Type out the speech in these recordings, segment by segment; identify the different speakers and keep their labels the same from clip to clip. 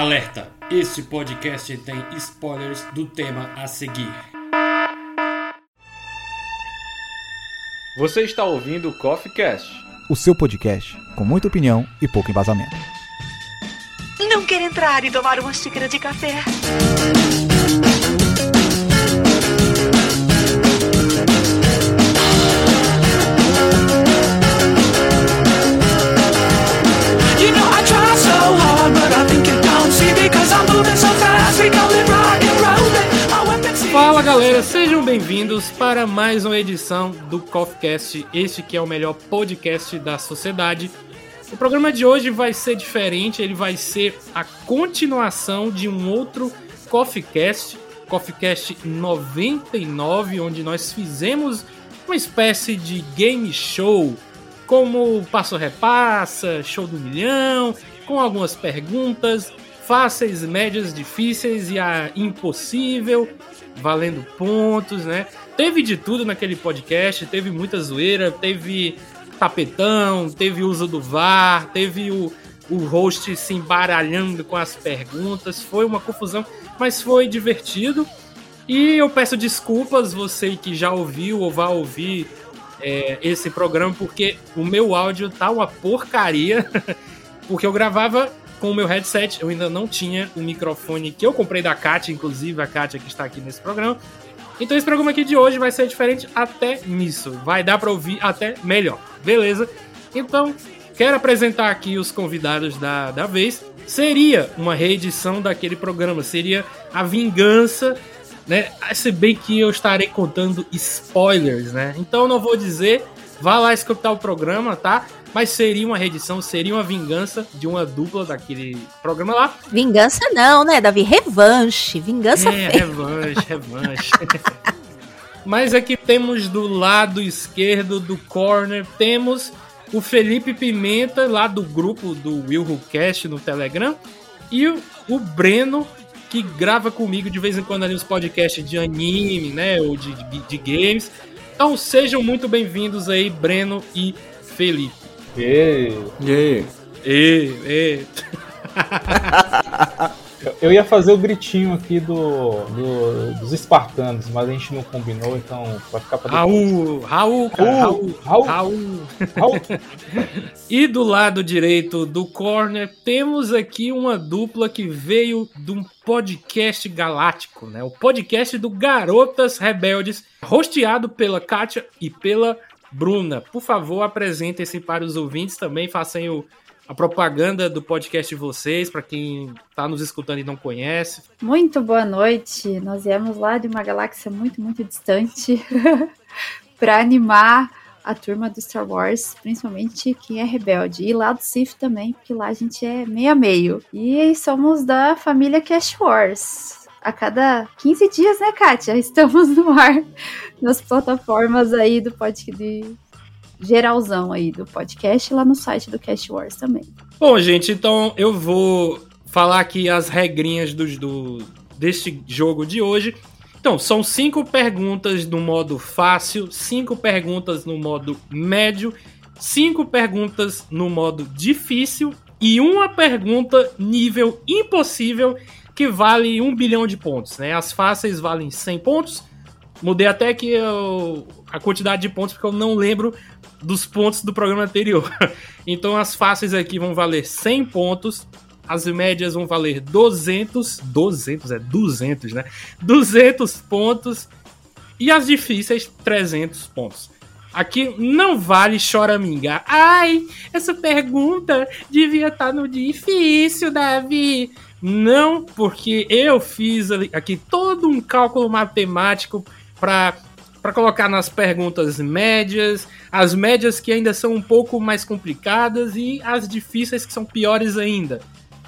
Speaker 1: Alerta! Este podcast tem spoilers do tema a seguir.
Speaker 2: Você está ouvindo o Coffee Cast,
Speaker 3: o seu podcast com muita opinião e pouco embasamento.
Speaker 4: Não quer entrar e tomar uma xícara de café?
Speaker 5: Sejam bem-vindos para mais uma edição do CoffeeCast, este que é o melhor podcast da sociedade. O programa de hoje vai ser diferente, ele vai ser a continuação de um outro CoffeeCast, CoffeeCast 99, onde nós fizemos uma espécie de game show, como Passo Repassa, Show do Milhão, com algumas perguntas fáceis, médias, difíceis e a impossível, valendo pontos, né? Teve de tudo naquele podcast, teve muita zoeira, teve tapetão, teve uso do VAR, teve o, o host se embaralhando com as perguntas, foi uma confusão, mas foi divertido. E eu peço desculpas, você que já ouviu ou vai ouvir é, esse programa, porque o meu áudio tá uma porcaria, porque eu gravava com o meu headset, eu ainda não tinha o microfone que eu comprei da Kátia, inclusive a Kátia que está aqui nesse programa. Então esse programa aqui de hoje vai ser diferente até nisso. Vai dar para ouvir até melhor. Beleza? Então, quero apresentar aqui os convidados da, da vez. Seria uma reedição daquele programa, seria a vingança, né? Se bem que eu estarei contando spoilers, né? Então não vou dizer, vá lá escutar o programa, tá? Mas seria uma reedição, seria uma vingança de uma dupla daquele programa lá.
Speaker 6: Vingança não, né, Davi? Revanche. Vingança
Speaker 5: É,
Speaker 6: feia.
Speaker 5: revanche, revanche. Mas aqui temos do lado esquerdo do corner, temos o Felipe Pimenta, lá do grupo do Will Who Cast no Telegram, e o, o Breno, que grava comigo de vez em quando ali os podcasts de anime, né, ou de, de, de games. Então sejam muito bem-vindos aí, Breno e Felipe.
Speaker 7: E
Speaker 2: E aí?
Speaker 5: E, e.
Speaker 7: eu- ia fazer o gritinho aqui do, do- dos espartanos, mas a gente não combinou, então vai ficar pra depois.
Speaker 5: Raul, Raul, cara, Raul,
Speaker 7: Raul. Raul.
Speaker 5: Raul. E do lado direito do corner, temos aqui uma dupla que veio de um podcast galáctico, né? O podcast do Garotas Rebeldes, rosteado pela Kátia e pela Bruna. Por favor, apresentem-se para os ouvintes também, façam o- a propaganda do podcast de vocês, para quem está nos escutando e não conhece.
Speaker 8: Muito boa noite. Nós viemos lá de uma galáxia muito, muito distante para animar a turma do Star Wars, principalmente quem é rebelde. E lá do Sith também, porque lá a gente é meio a meio. E somos da família Cash Wars. A cada 15 dias, né, Kátia? Estamos no ar nas plataformas aí do podcast geralzão aí do podcast lá no site do Cash Wars também.
Speaker 5: Bom, gente, então eu vou falar aqui as regrinhas dos, do, deste jogo de hoje. Então, são cinco perguntas no modo fácil, cinco perguntas no modo médio, cinco perguntas no modo difícil e uma pergunta nível impossível que vale um bilhão de pontos. Né? As fáceis valem 100 pontos. Mudei até que eu- a quantidade de pontos porque eu não lembro dos pontos do programa anterior. Então as fáceis aqui vão valer 100 pontos, as médias vão valer 200, 200 é 200, né? 200 pontos e as difíceis 300 pontos. Aqui não vale choramingar. Ai, essa pergunta devia estar no difícil, Davi. Não, porque eu fiz aqui todo um cálculo matemático para para colocar nas perguntas médias, as médias que ainda são um pouco mais complicadas e as difíceis que são piores ainda.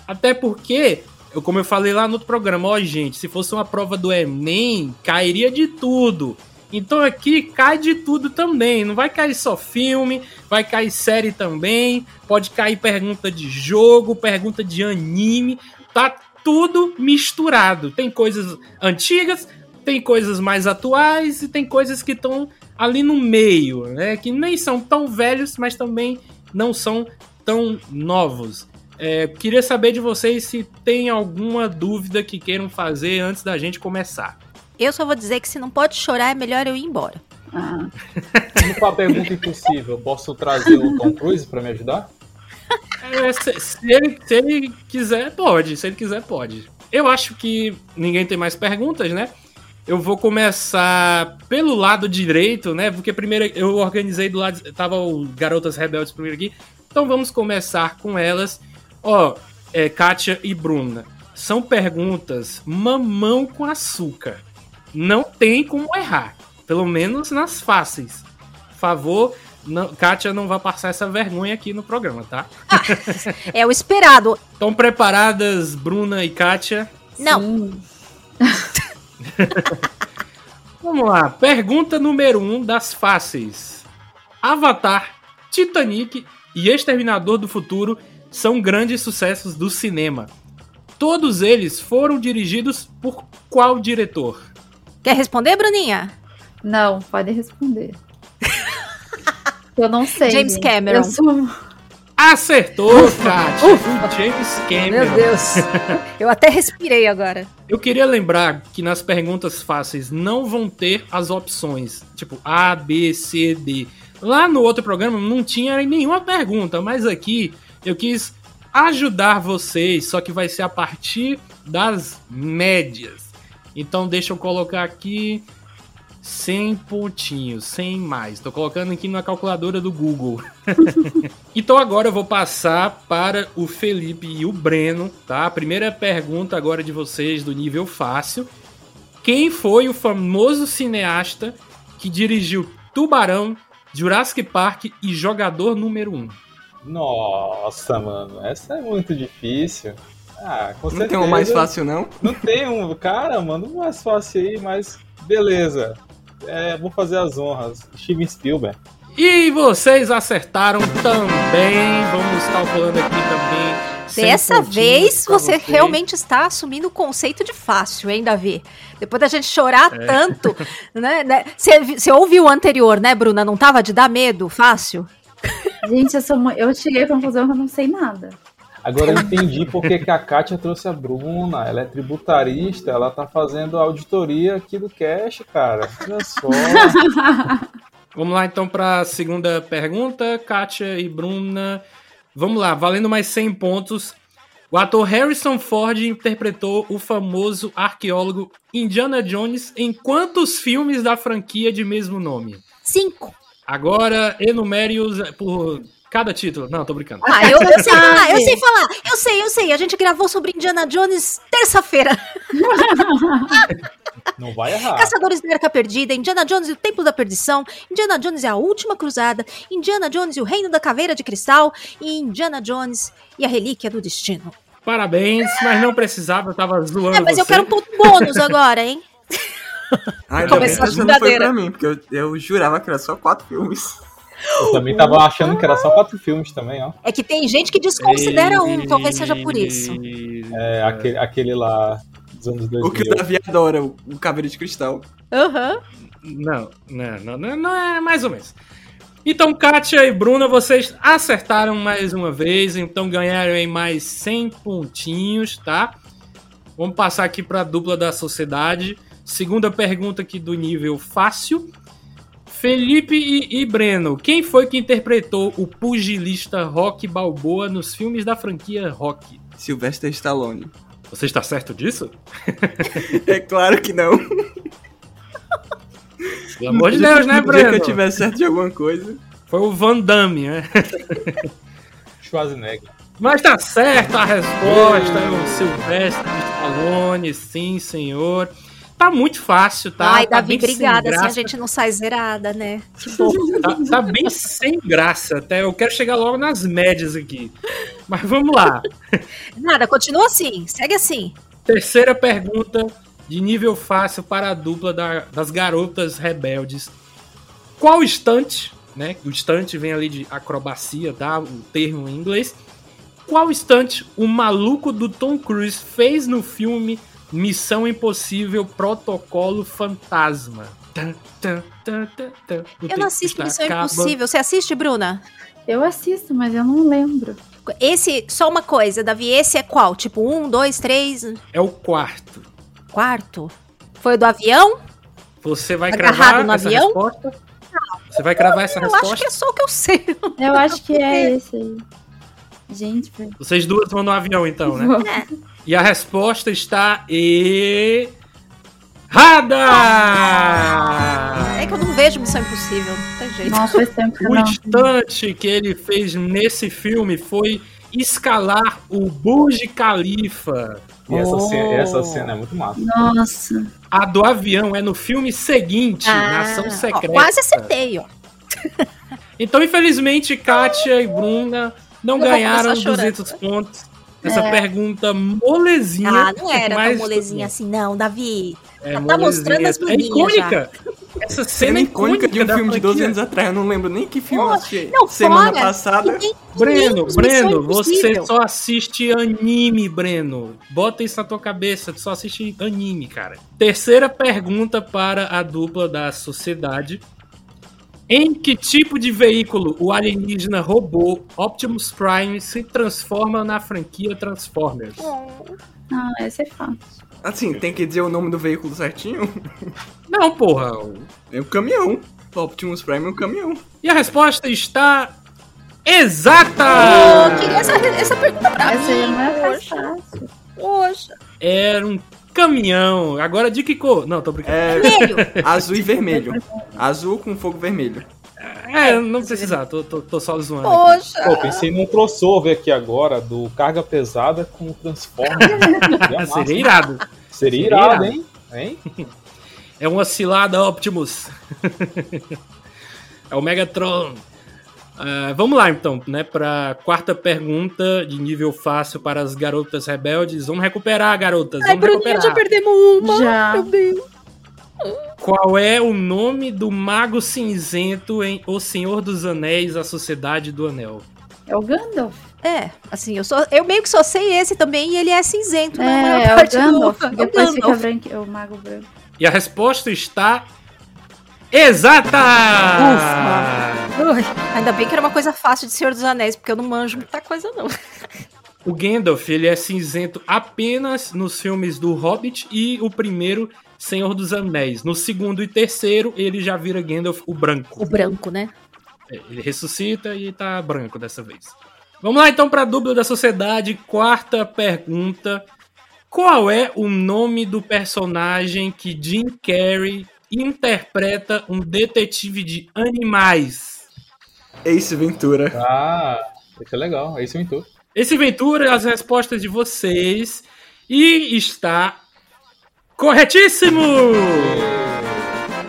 Speaker 5: Até porque, eu, como eu falei lá no outro programa, ó, gente, se fosse uma prova do Enem, cairia de tudo. Então aqui cai de tudo também. Não vai cair só filme, vai cair série também. Pode cair pergunta de jogo, pergunta de anime. Tá tudo misturado. Tem coisas antigas, tem coisas mais atuais e tem coisas que estão ali no meio, né? Que nem são tão velhos, mas também não são tão novos. É, queria saber de vocês se tem alguma dúvida que queiram fazer antes da gente começar.
Speaker 6: Eu só vou dizer que se não pode chorar, é melhor eu ir embora.
Speaker 8: Ah,
Speaker 7: Vamos com a pergunta impossível. Posso trazer o Tom Cruise pra me ajudar?
Speaker 5: É, se, se ele, se ele quiser, pode. Se ele quiser, pode. Eu acho que ninguém tem mais perguntas, né? Eu vou começar pelo lado direito, né? Porque primeiro eu organizei do lado. Tava o Garotas Rebeldes primeiro aqui. Então vamos começar com elas. Ó, é, Kátia e Bruna. São perguntas mamão com açúcar. Não tem como errar. Pelo menos nas fáceis. Por favor, não, Kátia não vai passar essa vergonha aqui no programa, tá?
Speaker 6: É o esperado.
Speaker 5: Estão preparadas, Bruna e Kátia?
Speaker 6: Não.
Speaker 5: Vamos lá. Pergunta número 1 um das fáceis. Avatar, Titanic e Exterminador do Futuro são grandes sucessos do cinema. Todos eles foram dirigidos por qual diretor?
Speaker 6: Quer responder, Bruninha?
Speaker 8: Não, pode responder. Eu não sei.
Speaker 6: James. Cameron.
Speaker 8: Eu sou...
Speaker 5: Acertou, Kátia! O James Cameron.
Speaker 6: Meu Deus. Eu até respirei agora.
Speaker 5: Eu queria lembrar que nas perguntas fáceis não vão ter as opções, tipo A, B, C, D. Lá no outro programa não tinha nenhuma pergunta, mas aqui eu quis ajudar vocês, só que vai ser a partir das médias. Então deixa eu colocar aqui 100 pontinhos, 100 mais. Tô colocando aqui na calculadora do Google. então agora eu vou passar para o Felipe e o Breno, tá? A primeira pergunta agora de vocês do nível fácil. Quem foi o famoso cineasta que dirigiu Tubarão, Jurassic Park e Jogador Número 1?
Speaker 7: Nossa, mano, essa é muito difícil. Ah, com
Speaker 2: Não
Speaker 7: certeza.
Speaker 2: tem um mais fácil, não?
Speaker 7: Não tem um. Cara, manda um mais fácil aí, mas beleza. É, vou fazer as honras. Steven Spielberg.
Speaker 5: E vocês acertaram também. Vamos calculando aqui também. 100
Speaker 6: Dessa vez você
Speaker 5: vocês.
Speaker 6: realmente está assumindo o conceito de fácil, hein, Davi? Depois da gente chorar
Speaker 5: É.
Speaker 6: tanto, né? né? Você vi- você ouviu o anterior, né, Bruna? Não tava de dar medo? Fácil?
Speaker 8: Gente, eu, sou, eu cheguei à conclusão que eu não sei nada.
Speaker 7: Agora eu entendi porque que a Kátia trouxe a Bruna. Ela é tributarista, ela tá fazendo auditoria aqui do Cash, cara. Olha só.
Speaker 5: Vamos lá então para a segunda pergunta, Kátia e Bruna. Vamos lá, valendo mais 100 pontos. O ator Harrison Ford interpretou o famoso arqueólogo Indiana Jones em quantos filmes da franquia de mesmo nome?
Speaker 6: Cinco.
Speaker 5: Agora enumere-os por cada título. Não, tô brincando.
Speaker 6: Ah, eu, eu sei falar, eu sei falar. Eu sei, eu sei. A gente gravou sobre Indiana Jones terça-feira.
Speaker 7: Não vai errar.
Speaker 6: Caçadores da Arca Perdida, Indiana Jones e o Templo da Perdição, Indiana Jones e a Última Cruzada, Indiana Jones e o Reino da Caveira de Cristal e Indiana Jones e a Relíquia do Destino.
Speaker 5: Parabéns, mas não precisava, eu tava zoando
Speaker 6: É, mas eu
Speaker 5: você.
Speaker 6: quero um ponto bônus agora, hein?
Speaker 2: Ai,
Speaker 6: Começou a
Speaker 2: essa não foi
Speaker 6: brincadeira.
Speaker 2: pra mim, porque eu, eu jurava que era só quatro filmes.
Speaker 7: Eu também tava achando que era só quatro filmes também, ó.
Speaker 6: É que tem gente que desconsidera um, talvez seja por isso.
Speaker 7: É, aquele, aquele lá dos anos 2000.
Speaker 2: O que o Davi adora, o, Caveira de Cristal.
Speaker 6: Aham.
Speaker 5: Não, não, não, não, não é mais ou menos. Então, Kátia e Bruna, vocês acertaram mais uma vez, então ganharam aí mais 100 pontinhos, tá? Vamos passar aqui para a dupla da sociedade. Segunda pergunta aqui do nível fácil. Felipe e, e Breno, quem foi que interpretou o pugilista Rock Balboa nos filmes da franquia Rock?
Speaker 2: Sylvester Stallone.
Speaker 5: Você está certo disso?
Speaker 2: É claro que não.
Speaker 5: Pelo amor de Deus, né, Breno?
Speaker 2: eu tiver certo de alguma coisa.
Speaker 5: Foi o Van Damme, né?
Speaker 7: Schwarzenegger.
Speaker 5: Mas tá certa a resposta, é o Silvestre Stallone, sim, senhor. Tá muito fácil, tá?
Speaker 6: Ai,
Speaker 5: tá
Speaker 6: Davi, obrigada. Assim a gente não sai zerada, né?
Speaker 5: Tá, tá bem sem graça, até. Eu quero chegar logo nas médias aqui. Mas vamos lá.
Speaker 6: Nada, continua assim. Segue assim.
Speaker 5: Terceira pergunta de nível fácil para a dupla da- das garotas rebeldes. Qual estante, né? O estante vem ali de acrobacia, tá? O termo em inglês. Qual estante o maluco do Tom Cruise fez no filme Missão Impossível Protocolo Fantasma? Tan, tan, tan,
Speaker 6: Eu não assisto Missão
Speaker 5: acabando.
Speaker 6: Impossível. Você assiste, Bruna?
Speaker 8: Eu assisto, mas eu não lembro.
Speaker 6: Esse, só uma coisa, Davi, esse é qual? Tipo, um, dois, três,
Speaker 5: É o quarto.
Speaker 6: quarto? Foi o do avião?
Speaker 5: Você vai
Speaker 6: Agarrado
Speaker 5: cravar
Speaker 6: no
Speaker 5: essa
Speaker 6: avião?
Speaker 5: resposta? Você vai cravar essa
Speaker 6: Eu acho que
Speaker 5: resposta?
Speaker 6: é só o que eu sei.
Speaker 8: Eu acho que é esse aí. Gente, foi-
Speaker 5: Vocês duas vão no avião, então, né? E a resposta está errada!
Speaker 6: É que eu não vejo Missão Impossível, não tem jeito.
Speaker 8: Nossa, tempo
Speaker 5: O
Speaker 8: não.
Speaker 5: instante que ele fez nesse filme foi escalar o Burj Khalifa.
Speaker 7: E essa,
Speaker 6: Oh.
Speaker 7: cena, essa cena é muito massa.
Speaker 8: Nossa.
Speaker 5: A do avião é no filme seguinte, Nação
Speaker 6: Ah, ó,
Speaker 5: Secreta.
Speaker 6: quase acertei, ó.
Speaker 5: Então, infelizmente, Kátia e Bruna não
Speaker 6: Eu
Speaker 5: ganharam
Speaker 6: começar chorando.
Speaker 5: 200 pontos. Essa pergunta molezinha.
Speaker 6: Ah, não era tão
Speaker 5: mas-
Speaker 6: molezinha assim, não, Davi.
Speaker 5: É,
Speaker 6: Já tá
Speaker 5: molezinha.
Speaker 6: mostrando as
Speaker 5: É
Speaker 6: bundinhas
Speaker 5: icônica. Essa cena
Speaker 2: Cena
Speaker 5: é
Speaker 2: icônica de um
Speaker 5: da
Speaker 2: filme de 12
Speaker 5: franquia.
Speaker 2: anos atrás. Eu não lembro nem que filme eu
Speaker 6: Pô,
Speaker 2: assisti
Speaker 6: não,
Speaker 2: semana
Speaker 6: fora
Speaker 2: passada.
Speaker 6: que tem
Speaker 5: Breno,
Speaker 6: Missão
Speaker 5: Breno, você só assiste anime, Breno. Bota isso na tua cabeça, tu só assiste anime, cara. Terceira pergunta para a dupla da sociedade. Em que tipo de veículo o alienígena robô Optimus Prime se transforma na franquia Transformers?
Speaker 8: Não, esse é fácil.
Speaker 2: Assim, tem que dizer o nome do veículo certinho.
Speaker 5: Não, porra.
Speaker 2: É um caminhão. O Optimus Prime é um caminhão.
Speaker 5: E a resposta está exata!
Speaker 6: Eu queria essa, essa pergunta pra
Speaker 8: Essa
Speaker 6: mim.
Speaker 8: não é
Speaker 6: Poxa,
Speaker 8: fácil.
Speaker 6: poxa.
Speaker 5: Era um caminhão. Agora de que cor? Não, tô brincando.
Speaker 2: É
Speaker 6: Vermelho.
Speaker 2: azul e vermelho. Azul com fogo vermelho.
Speaker 5: É, não precisar, tô, tô, tô só zoando. aqui.
Speaker 6: Poxa.
Speaker 7: Pô, pensei num crossover aqui agora do carga pesada com o Transformers. Seria
Speaker 5: Seria irado.
Speaker 7: Seria
Speaker 5: Seria
Speaker 7: irado,
Speaker 5: irado.
Speaker 7: hein? Hein?
Speaker 5: É uma cilada Optimus. é o Megatron. Ah, vamos lá então, né? Para quarta pergunta de nível fácil para as garotas rebeldes. Vamos recuperar, garotas.
Speaker 6: Ai, Bruninha, já
Speaker 5: recuperar.
Speaker 6: perdemos uma.
Speaker 8: Já.
Speaker 6: Meu Deus.
Speaker 5: Qual é o nome do Mago Cinzento em O Senhor dos Anéis, A Sociedade do Anel?
Speaker 8: É o Gandalf.
Speaker 6: É, assim, eu, só, eu meio que só sei esse também e ele é cinzento, né? A maior
Speaker 8: É, é o
Speaker 6: parte do-
Speaker 8: Gandalf.
Speaker 6: é o
Speaker 8: Depois fica
Speaker 6: Gandalf.
Speaker 8: branco, é o mago branco.
Speaker 5: E a resposta está exata!
Speaker 6: Ui, ainda bem que era uma coisa fácil de Senhor dos Anéis, porque eu não manjo muita coisa, não.
Speaker 5: O Gandalf, ele é cinzento apenas nos filmes do Hobbit e o primeiro Senhor dos Anéis. No segundo e terceiro, ele já vira Gandalf o branco.
Speaker 6: O branco, né?
Speaker 5: É, Ele ressuscita e tá branco dessa vez. Vamos lá então para a dúvida da sociedade. Quarta pergunta. Qual é o nome do personagem que Jim Carrey interpreta um detetive de animais?
Speaker 2: Ace Ventura.
Speaker 7: Ah, isso é legal. Isso então.
Speaker 5: Esse Ventura, as respostas de vocês. E está corretíssimo!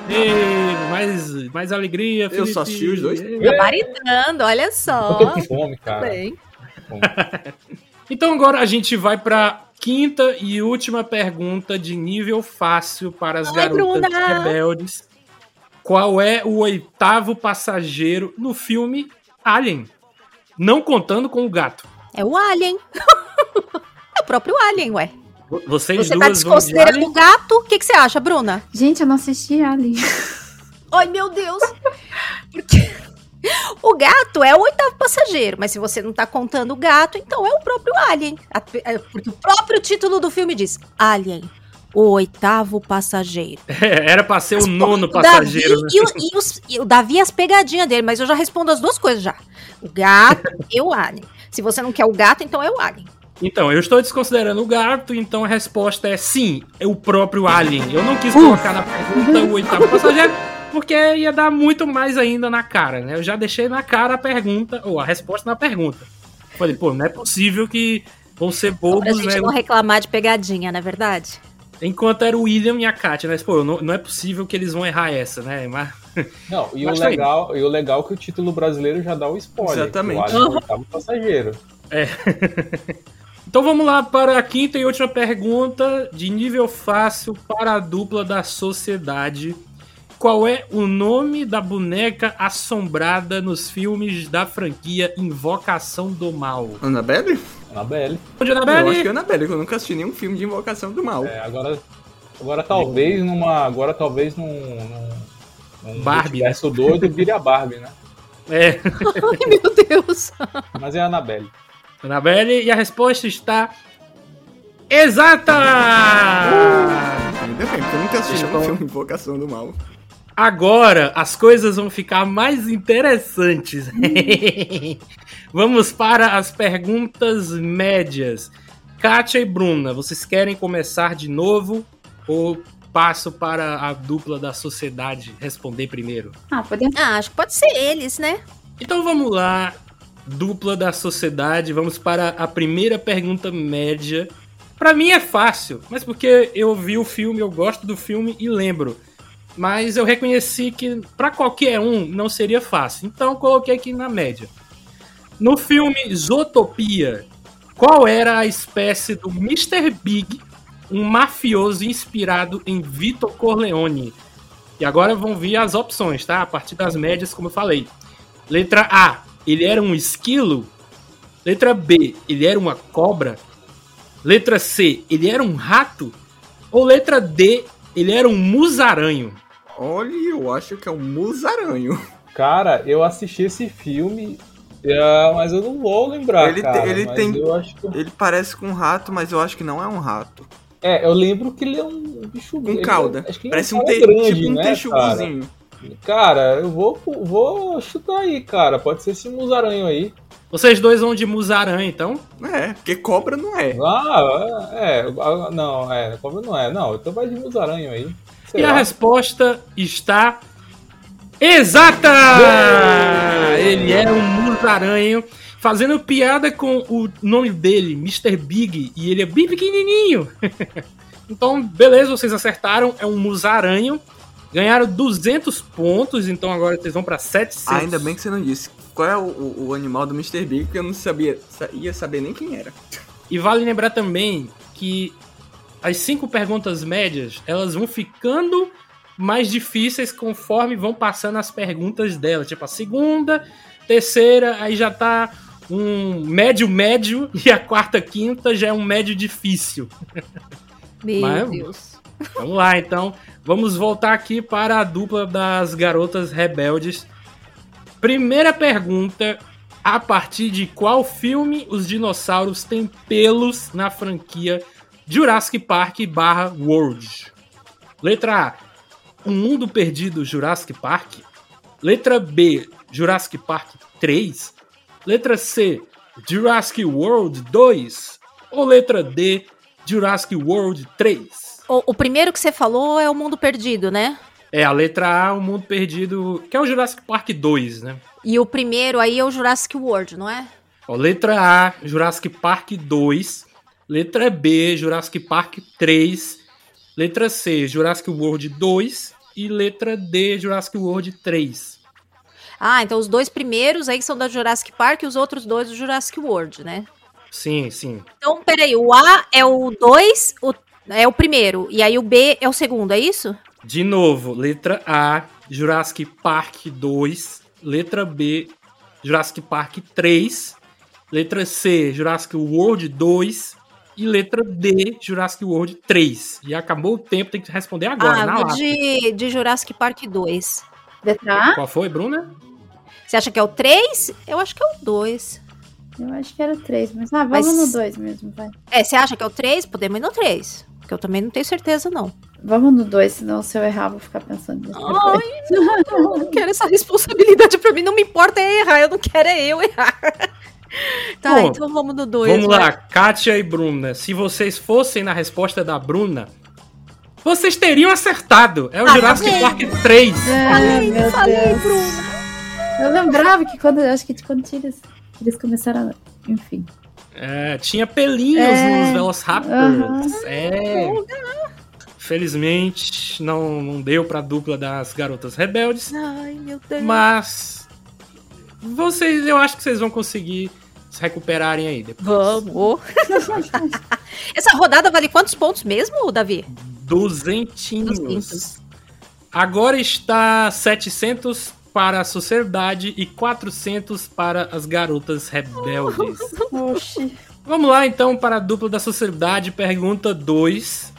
Speaker 5: E mais, mais alegria,
Speaker 2: Eu só
Speaker 5: Felipe.
Speaker 2: assisti os dois.
Speaker 6: Gabaritando, olha
Speaker 7: Eu
Speaker 6: só.
Speaker 7: tô com fome, cara.
Speaker 6: Bem.
Speaker 5: Então agora a gente vai para quinta e última pergunta de nível fácil para as
Speaker 6: Ai,
Speaker 5: garotas
Speaker 6: Bruna!
Speaker 5: rebeldes. Qual é o oitavo passageiro no filme Alien? Não contando com o gato.
Speaker 6: É o Alien. é o próprio Alien, ué.
Speaker 5: Vocês
Speaker 6: Você tá desconsiderando
Speaker 5: Alien?
Speaker 6: o gato? O que, que você acha, Bruna?
Speaker 8: Gente, eu não assisti Ali.
Speaker 6: Ai, meu Deus. Porque o gato é o oitavo passageiro, mas se você não tá contando o gato, então é o próprio Alien. É, Porque o próprio título do filme diz Alien, o oitavo passageiro.
Speaker 5: É, era pra ser o nono passageiro,
Speaker 6: Davi
Speaker 5: né?
Speaker 6: e, o, e os- e o Davi as pegadinhas dele, mas eu já respondo as duas coisas já. O gato e o Alien. Se você não quer o gato, então é o Alien.
Speaker 5: Então, eu estou desconsiderando o gato, então a resposta é sim, é o próprio Alien. Eu não quis colocar na pergunta o oitavo passageiro, porque ia dar muito mais ainda na cara, né? Eu já deixei na cara a pergunta, ou a resposta na pergunta. Falei, pô, não é possível que vão ser
Speaker 6: Pra
Speaker 5: bobos,
Speaker 6: gente
Speaker 5: né?
Speaker 6: não reclamar de pegadinha, não é verdade?
Speaker 5: Enquanto era o William e a Katia, né? Pô, não, não é possível que eles vão errar essa, né? Mas
Speaker 7: Não, e o,
Speaker 5: Mas tá aí.
Speaker 7: legal, e o legal é que o título brasileiro já dá o spoiler.
Speaker 2: Exatamente.
Speaker 7: que O Alien é o passageiro.
Speaker 5: Então vamos lá para a quinta e última pergunta de nível fácil para a dupla da sociedade. Qual é o nome da boneca assombrada nos filmes da franquia Invocação do Mal?
Speaker 2: Annabelle?
Speaker 7: Annabelle.
Speaker 5: Onde
Speaker 2: Eu acho que é
Speaker 5: Annabelle?
Speaker 2: Annabelle, que eu nunca assisti nenhum filme de Invocação do Mal.
Speaker 7: É, agora, agora talvez numa. Agora talvez num. num, num
Speaker 5: Barbie,
Speaker 7: multiverso doido vire a Barbie, né?
Speaker 5: É.
Speaker 6: Ai, meu Deus.
Speaker 7: Mas é a Annabelle.
Speaker 5: Anabelle, e a resposta está exata!
Speaker 2: Ainda bem, porque eu nunca assisti
Speaker 5: Deixa eu-
Speaker 2: um filme Invocação do Mal.
Speaker 5: Agora as coisas vão ficar mais interessantes. Vamos para as perguntas médias. Kátia e Bruna, vocês querem começar de novo ou passo para a dupla da sociedade responder primeiro?
Speaker 8: Ah, podemos.
Speaker 6: Ah, acho que pode ser eles, né?
Speaker 5: Então vamos lá, dupla da sociedade, vamos para a primeira pergunta média. Pra mim é fácil, mas porque eu vi o filme, eu gosto do filme e lembro. Mas eu reconheci que pra qualquer um não seria fácil, então coloquei aqui na média. No filme Zootopia, qual era a espécie do Mr. Big, um mafioso inspirado em Vitor Corleone? E agora vão vir as opções, tá? A partir das médias, como eu falei. Letra A, ele era um esquilo. Letra B, ele era uma cobra. Letra C, ele era um rato. Ou letra D, ele era um musaranho.
Speaker 2: Olha, eu acho que é um musaranho.
Speaker 7: Cara, eu assisti esse filme, é, mas eu não vou lembrar,
Speaker 2: Ele
Speaker 7: cara.
Speaker 2: ele
Speaker 7: mas
Speaker 2: tem-
Speaker 7: Eu acho que...
Speaker 2: Ele parece com um rato, mas eu acho que não é um rato.
Speaker 7: É, eu lembro que ele é um bicho...
Speaker 2: Com
Speaker 7: ele-
Speaker 2: cauda.
Speaker 7: acho que ele
Speaker 2: Parece
Speaker 7: é
Speaker 2: um,
Speaker 7: cara
Speaker 2: te,
Speaker 7: grande,
Speaker 2: tipo um
Speaker 7: né,
Speaker 2: texuguzinho.
Speaker 7: Cara? Cara, eu vou, vou chutar aí, cara. Pode ser esse musaranho aí.
Speaker 5: Vocês dois vão de musaranho, então?
Speaker 2: É, porque cobra não é.
Speaker 7: Ah, é, não, é, como não é? Não, então vai de musaranho aí. Sei
Speaker 5: e a
Speaker 7: lá.
Speaker 5: resposta está exata! Ele é um musaranho, fazendo piada com o nome dele, Mr. Big, e ele é bem pequenininho. então, beleza, vocês acertaram, é um musaranho. Ganharam 200 pontos, então agora vocês vão para 700.
Speaker 2: Ah, ainda bem que você não disse. Qual é o, o- animal do Mr. Big, que eu não sabia, sa- ia saber nem quem era.
Speaker 5: E vale lembrar também que as cinco perguntas médias, elas vão ficando mais difíceis conforme vão passando as perguntas dela. Tipo, a segunda, terceira, aí já tá um médio médio e a quarta, quinta já é um médio difícil.
Speaker 6: Meu
Speaker 5: Mas-
Speaker 6: Deus.
Speaker 5: Vamos lá, então. Vamos voltar aqui para a dupla das garotas rebeldes. Primeira pergunta: a partir de qual filme os dinossauros têm pelos na franquia Jurassic Park barra World? Letra A: O Mundo Perdido Jurassic Park. Letra B: Jurassic Park 3. Letra C: Jurassic World 2. Ou letra D: Jurassic World 3.
Speaker 6: O, o primeiro que você falou é o Mundo Perdido, né?
Speaker 5: É, a letra A, o Mundo Perdido, que é o Jurassic Park 2, né?
Speaker 6: E o primeiro aí é o Jurassic World, não é?
Speaker 5: Ó, letra A, Jurassic Park 2. Letra B, Jurassic Park 3. Letra C, Jurassic World 2. E letra D, Jurassic World 3.
Speaker 6: Ah, então os dois primeiros aí são da Jurassic Park e os outros dois do Jurassic World, né?
Speaker 5: Sim, sim.
Speaker 6: Então, peraí, o A é o 2, o, é o primeiro, e aí o B é o segundo, é isso?
Speaker 5: De novo, letra A, Jurassic Park 2. Letra B, Jurassic Park 3. Letra C, Jurassic World 2. E letra D, Jurassic World 3. E acabou o tempo, tem que responder agora,
Speaker 6: ah,
Speaker 5: na lata.
Speaker 6: de, de Jurassic Park 2.
Speaker 8: Letra A?
Speaker 5: Qual foi, Bruna?
Speaker 6: Você acha que é o 3? Eu acho que é o 2.
Speaker 8: Eu acho que era três, mas ah, vamos
Speaker 6: Mas-
Speaker 8: no dois mesmo, vai.
Speaker 6: É, você acha que é o 3? Podemos ir no 3. Porque eu também não tenho certeza, não.
Speaker 8: Vamos no dois, senão se eu errar, vou ficar pensando nisso.
Speaker 6: Ai, não, eu não quero essa responsabilidade pra mim. Não me importa é errar, eu não quero é eu errar. Tá,
Speaker 5: Bom,
Speaker 6: então vamos no 2.
Speaker 5: Vamos lá, Kátia e Bruna. Se vocês fossem na resposta da Bruna, vocês teriam acertado. É o
Speaker 6: Ah,
Speaker 5: Jurassic Park 3.
Speaker 8: Ai, meu
Speaker 6: falei,
Speaker 8: Deus.
Speaker 6: Bruna.
Speaker 8: Eu lembrava que quando, acho que quando eles, eles começaram a... Enfim.
Speaker 5: É, tinha pelinhos
Speaker 8: É,
Speaker 5: nos Velociraptors.
Speaker 8: aham.
Speaker 5: É. Felizmente, não, não deu pra dupla das garotas rebeldes.
Speaker 6: Ai, meu Deus.
Speaker 5: Mas. Vocês, eu acho que vocês vão conseguir se recuperarem aí depois.
Speaker 6: Vamos. Essa rodada vale quantos pontos mesmo, Davi?
Speaker 5: Duzentinhos.
Speaker 6: Duzentos.
Speaker 5: Agora está 700 para a sociedade e 400 para as garotas rebeldes.
Speaker 8: Oxi.
Speaker 5: Vamos lá então para a dupla da sociedade. Pergunta 2.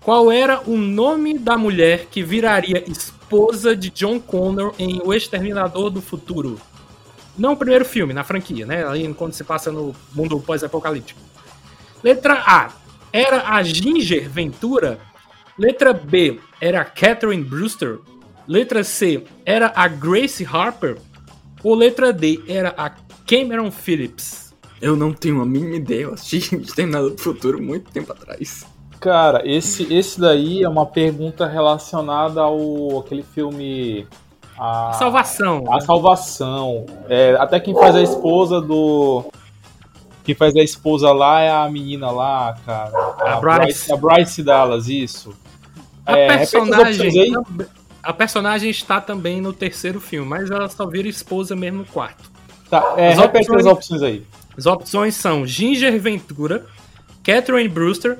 Speaker 5: Qual era o nome da mulher que viraria esposa de John Connor em O Exterminador do Futuro? Não o primeiro filme, na franquia, né? Ali quando se passa no mundo pós-apocalíptico. Letra A. Era a Ginger Ventura. Letra B. Era a Catherine Brewster. Letra C. Era a Grace Harper. Ou letra D. Era a Cameron Phillips.
Speaker 2: Eu não tenho a mínima ideia. Eu assisti Exterminador do Futuro muito tempo atrás.
Speaker 7: Cara, esse, esse daí é uma pergunta relacionada ao aquele filme. A,
Speaker 5: Salvação.
Speaker 7: A Salvação. É, até quem faz a esposa do. Quem faz a esposa lá é a menina lá, cara.
Speaker 5: A Bryce.
Speaker 7: A Bryce Dallas, isso.
Speaker 5: A
Speaker 7: É,
Speaker 5: personagem. A personagem está também no terceiro filme, mas ela só vira esposa mesmo no quarto.
Speaker 7: Tá, é,
Speaker 5: As
Speaker 7: repete
Speaker 5: opções-
Speaker 7: as opções aí.
Speaker 5: As opções são Ginger Ventura, Catherine Brewster,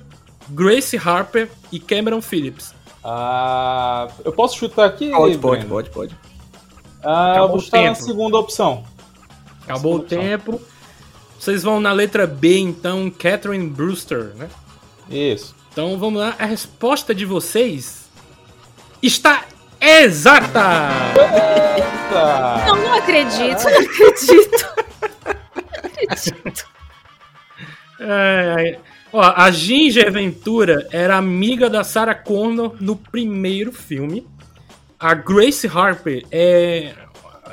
Speaker 5: Grace Harper e Cameron Phillips.
Speaker 7: Ah, eu posso chutar aqui?
Speaker 2: Pode, pode, pode, pode.
Speaker 7: Ah, eu
Speaker 5: Acabou
Speaker 7: vou
Speaker 5: o
Speaker 7: chutar na
Speaker 5: tempo.
Speaker 7: segunda opção.
Speaker 5: Acabou o
Speaker 7: Segunda opção.
Speaker 5: tempo. Vocês vão na letra B, então, Catherine Brewster, né?
Speaker 7: Isso.
Speaker 5: Então vamos lá. A resposta de vocês está exata!
Speaker 7: Tá.
Speaker 6: Não, não acredito, não acredito.
Speaker 5: É, é. Ó, a Ginger Ventura era amiga da Sarah Connor no primeiro filme. A Grace Harper é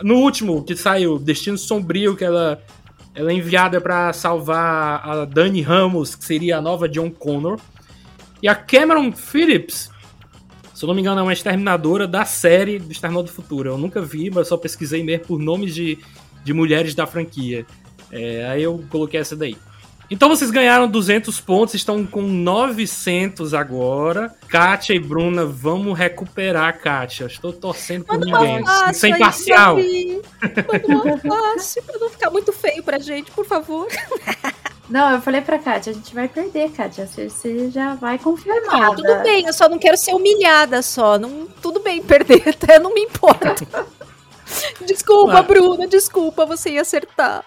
Speaker 5: no último que saiu, Destino Sombrio, que ela, ela é enviada pra salvar a Dani Ramos, que seria a nova John Connor. E a Cameron Phillips, se eu não me engano, é uma exterminadora da série do Exterminador do Futuro. Eu nunca vi, mas só pesquisei mesmo por nomes de, de mulheres da franquia. É, aí eu coloquei essa daí. Então vocês ganharam 200 pontos, estão com 900 agora. Kátia e Bruna, vamos recuperar, Kátia. Estou torcendo por
Speaker 6: Manda
Speaker 5: ninguém.
Speaker 6: fácil
Speaker 5: Sem parcial.
Speaker 6: Manda uma fácil pra não ficar muito feio pra gente, por favor.
Speaker 8: Não, eu falei pra Kátia, a gente vai perder, Kátia. Você- já vai
Speaker 6: Ah,
Speaker 8: confirmada.
Speaker 6: tudo bem, eu só não quero ser humilhada só. Não, tudo bem perder, até não me importa. Desculpa,
Speaker 5: Ah.
Speaker 6: Bruna, desculpa, você ia acertar.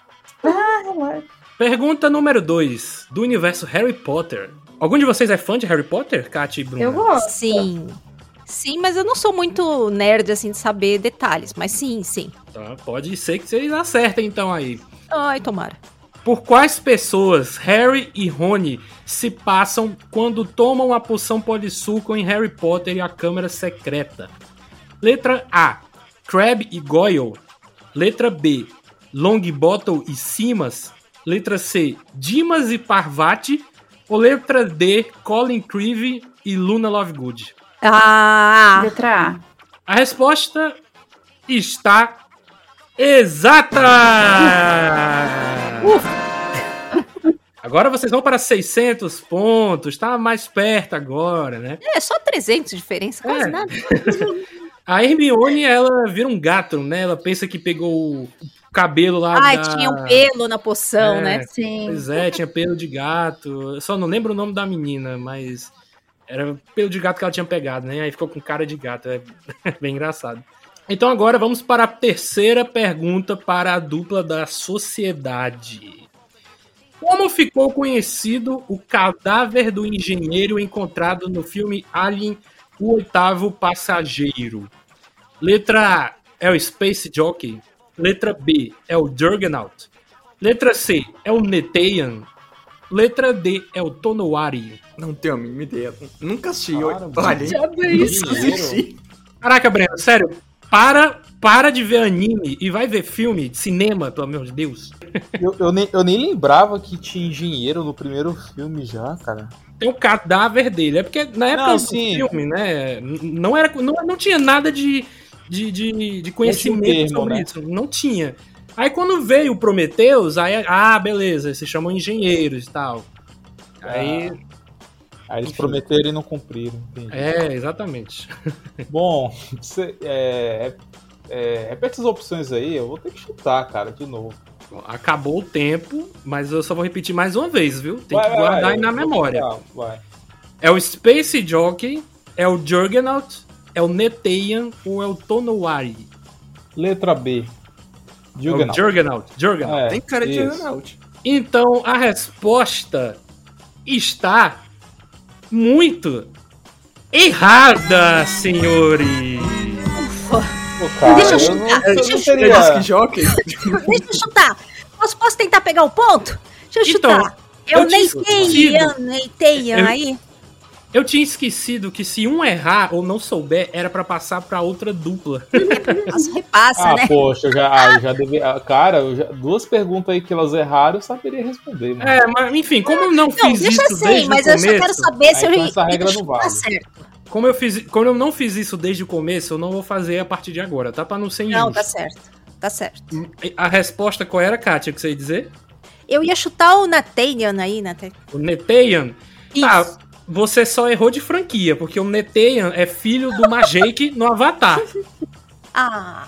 Speaker 5: Pergunta número 2, do universo Harry Potter. Algum de vocês é fã de Harry Potter, Kátia e Bruna?
Speaker 8: Eu gosto.
Speaker 6: Sim. Sim, mas eu não sou muito nerd assim de saber detalhes, mas sim, sim.
Speaker 5: Tá, pode ser que vocês acertem então aí.
Speaker 6: Ai, tomara.
Speaker 5: Por quais pessoas Harry e Rony se passam quando tomam a poção polissuco em Harry Potter e a Câmara Secreta? Letra A, Crabbe e Goyle. Letra B, Longbottom e Simas. Letra C, Dimas e Parvati. Ou letra D, Colin Creevy e Luna Lovegood.
Speaker 6: Ah,
Speaker 8: Letra A.
Speaker 5: A resposta está exata! Agora vocês vão para 600 pontos, tá mais perto agora, né?
Speaker 6: é só 300 de diferença, quase
Speaker 5: É.
Speaker 6: nada.
Speaker 5: A Hermione, ela vira um gato, né? Ela pensa que pegou o cabelo lá
Speaker 6: Ai,
Speaker 5: da...
Speaker 6: tinha um pelo na poção,
Speaker 5: É.
Speaker 6: né?
Speaker 8: Sim.
Speaker 5: Pois é, tinha pelo de gato. Eu só não lembro o nome da menina, mas era pelo de gato que ela tinha pegado, né? Aí ficou com cara de gato. É bem engraçado. Então agora vamos para a terceira pergunta para a dupla da sociedade. Como ficou conhecido o cadáver do engenheiro encontrado no filme Alien, o oitavo passageiro? Letra A é o Space Jockey. Letra B é o Juggernaut. Letra C é o Neteian. Letra D é o Tonowari.
Speaker 2: Não tenho a mínima ideia. Nunca assisti.
Speaker 7: Cara,
Speaker 2: Olha,
Speaker 7: mano.
Speaker 2: olha,
Speaker 6: Diabo é isso?
Speaker 2: assisti.
Speaker 5: Caraca, Breno, sério, para, para de ver anime e vai ver filme de cinema, pelo amor de Deus.
Speaker 7: Eu, eu, nem, eu nem lembrava que tinha engenheiro no primeiro filme já, cara.
Speaker 5: Tem o cadáver dele. É porque na época
Speaker 7: Não,
Speaker 5: do
Speaker 7: sim.
Speaker 5: filme, né, não, era, não, não tinha nada de, de, de, de conhecimento
Speaker 7: termo,
Speaker 5: sobre
Speaker 7: né?
Speaker 5: isso. Não tinha. Aí quando veio o Prometheus, aí, ah, beleza, se chamam engenheiros e tal. Aí,
Speaker 7: Aí eles
Speaker 5: Enfim.
Speaker 7: prometeram e não cumpriram. entendi.
Speaker 5: é, exatamente.
Speaker 7: Bom, você, é, é, é, repete as opções aí, eu vou ter que chutar, cara, de novo.
Speaker 5: Acabou o tempo, mas eu só vou repetir mais uma vez, viu? Tem
Speaker 7: Vai,
Speaker 5: que guardar
Speaker 7: vai,
Speaker 5: aí na memória. É o Space Jockey, é o Juggernaut, é o Neteian ou é o Tonowari?
Speaker 7: Letra B.
Speaker 5: É o
Speaker 7: Juggernaut.
Speaker 5: Juggernaut. Juggernaut.
Speaker 7: É,
Speaker 2: Tem cara de
Speaker 7: isso.
Speaker 2: Juggernaut.
Speaker 5: Então a resposta está muito errada, senhores.
Speaker 7: Cara,
Speaker 6: Deixa eu
Speaker 7: eu
Speaker 6: chutar,
Speaker 7: não,
Speaker 6: deixa eu chutar. Deixa eu chutar. Posso, posso tentar pegar o ponto? Deixa eu
Speaker 5: Então,
Speaker 6: chutar. Eu
Speaker 5: eu
Speaker 6: nem
Speaker 5: tinha
Speaker 6: tenho,
Speaker 5: esquecido.
Speaker 6: nem tenho
Speaker 5: Eu-
Speaker 6: aí.
Speaker 5: Eu tinha esquecido que se um errar ou não souber, era pra passar pra outra dupla.
Speaker 6: Nossa, repassa,
Speaker 7: Ah,
Speaker 6: né?
Speaker 7: poxa, eu já, ah, eu já devia. ah, Cara, eu já- duas perguntas aí que elas erraram, eu saberia responder, mano.
Speaker 5: É, mas enfim, como eu não
Speaker 6: Não,
Speaker 5: fiz
Speaker 6: deixa
Speaker 5: isso
Speaker 6: assim,
Speaker 5: desde
Speaker 6: mas
Speaker 5: o
Speaker 6: eu
Speaker 5: começo,
Speaker 6: só quero saber se
Speaker 7: Aí,
Speaker 6: eu
Speaker 7: então, essa regra não
Speaker 6: tá
Speaker 7: vale.
Speaker 6: certo.
Speaker 5: como eu fiz, como eu não fiz isso desde o começo, eu não vou fazer a partir de agora, tá? Pra não ser injusto.
Speaker 6: Não, tá certo. Tá certo.
Speaker 5: A resposta qual era, Kátia, que você ia dizer?
Speaker 6: Eu ia chutar o Nathaniel aí, Nathaniel.
Speaker 5: O Neteian?
Speaker 6: Isso.
Speaker 5: Ah, você só errou de franquia, porque o Neteian é filho do Majake no Avatar.
Speaker 6: Ah.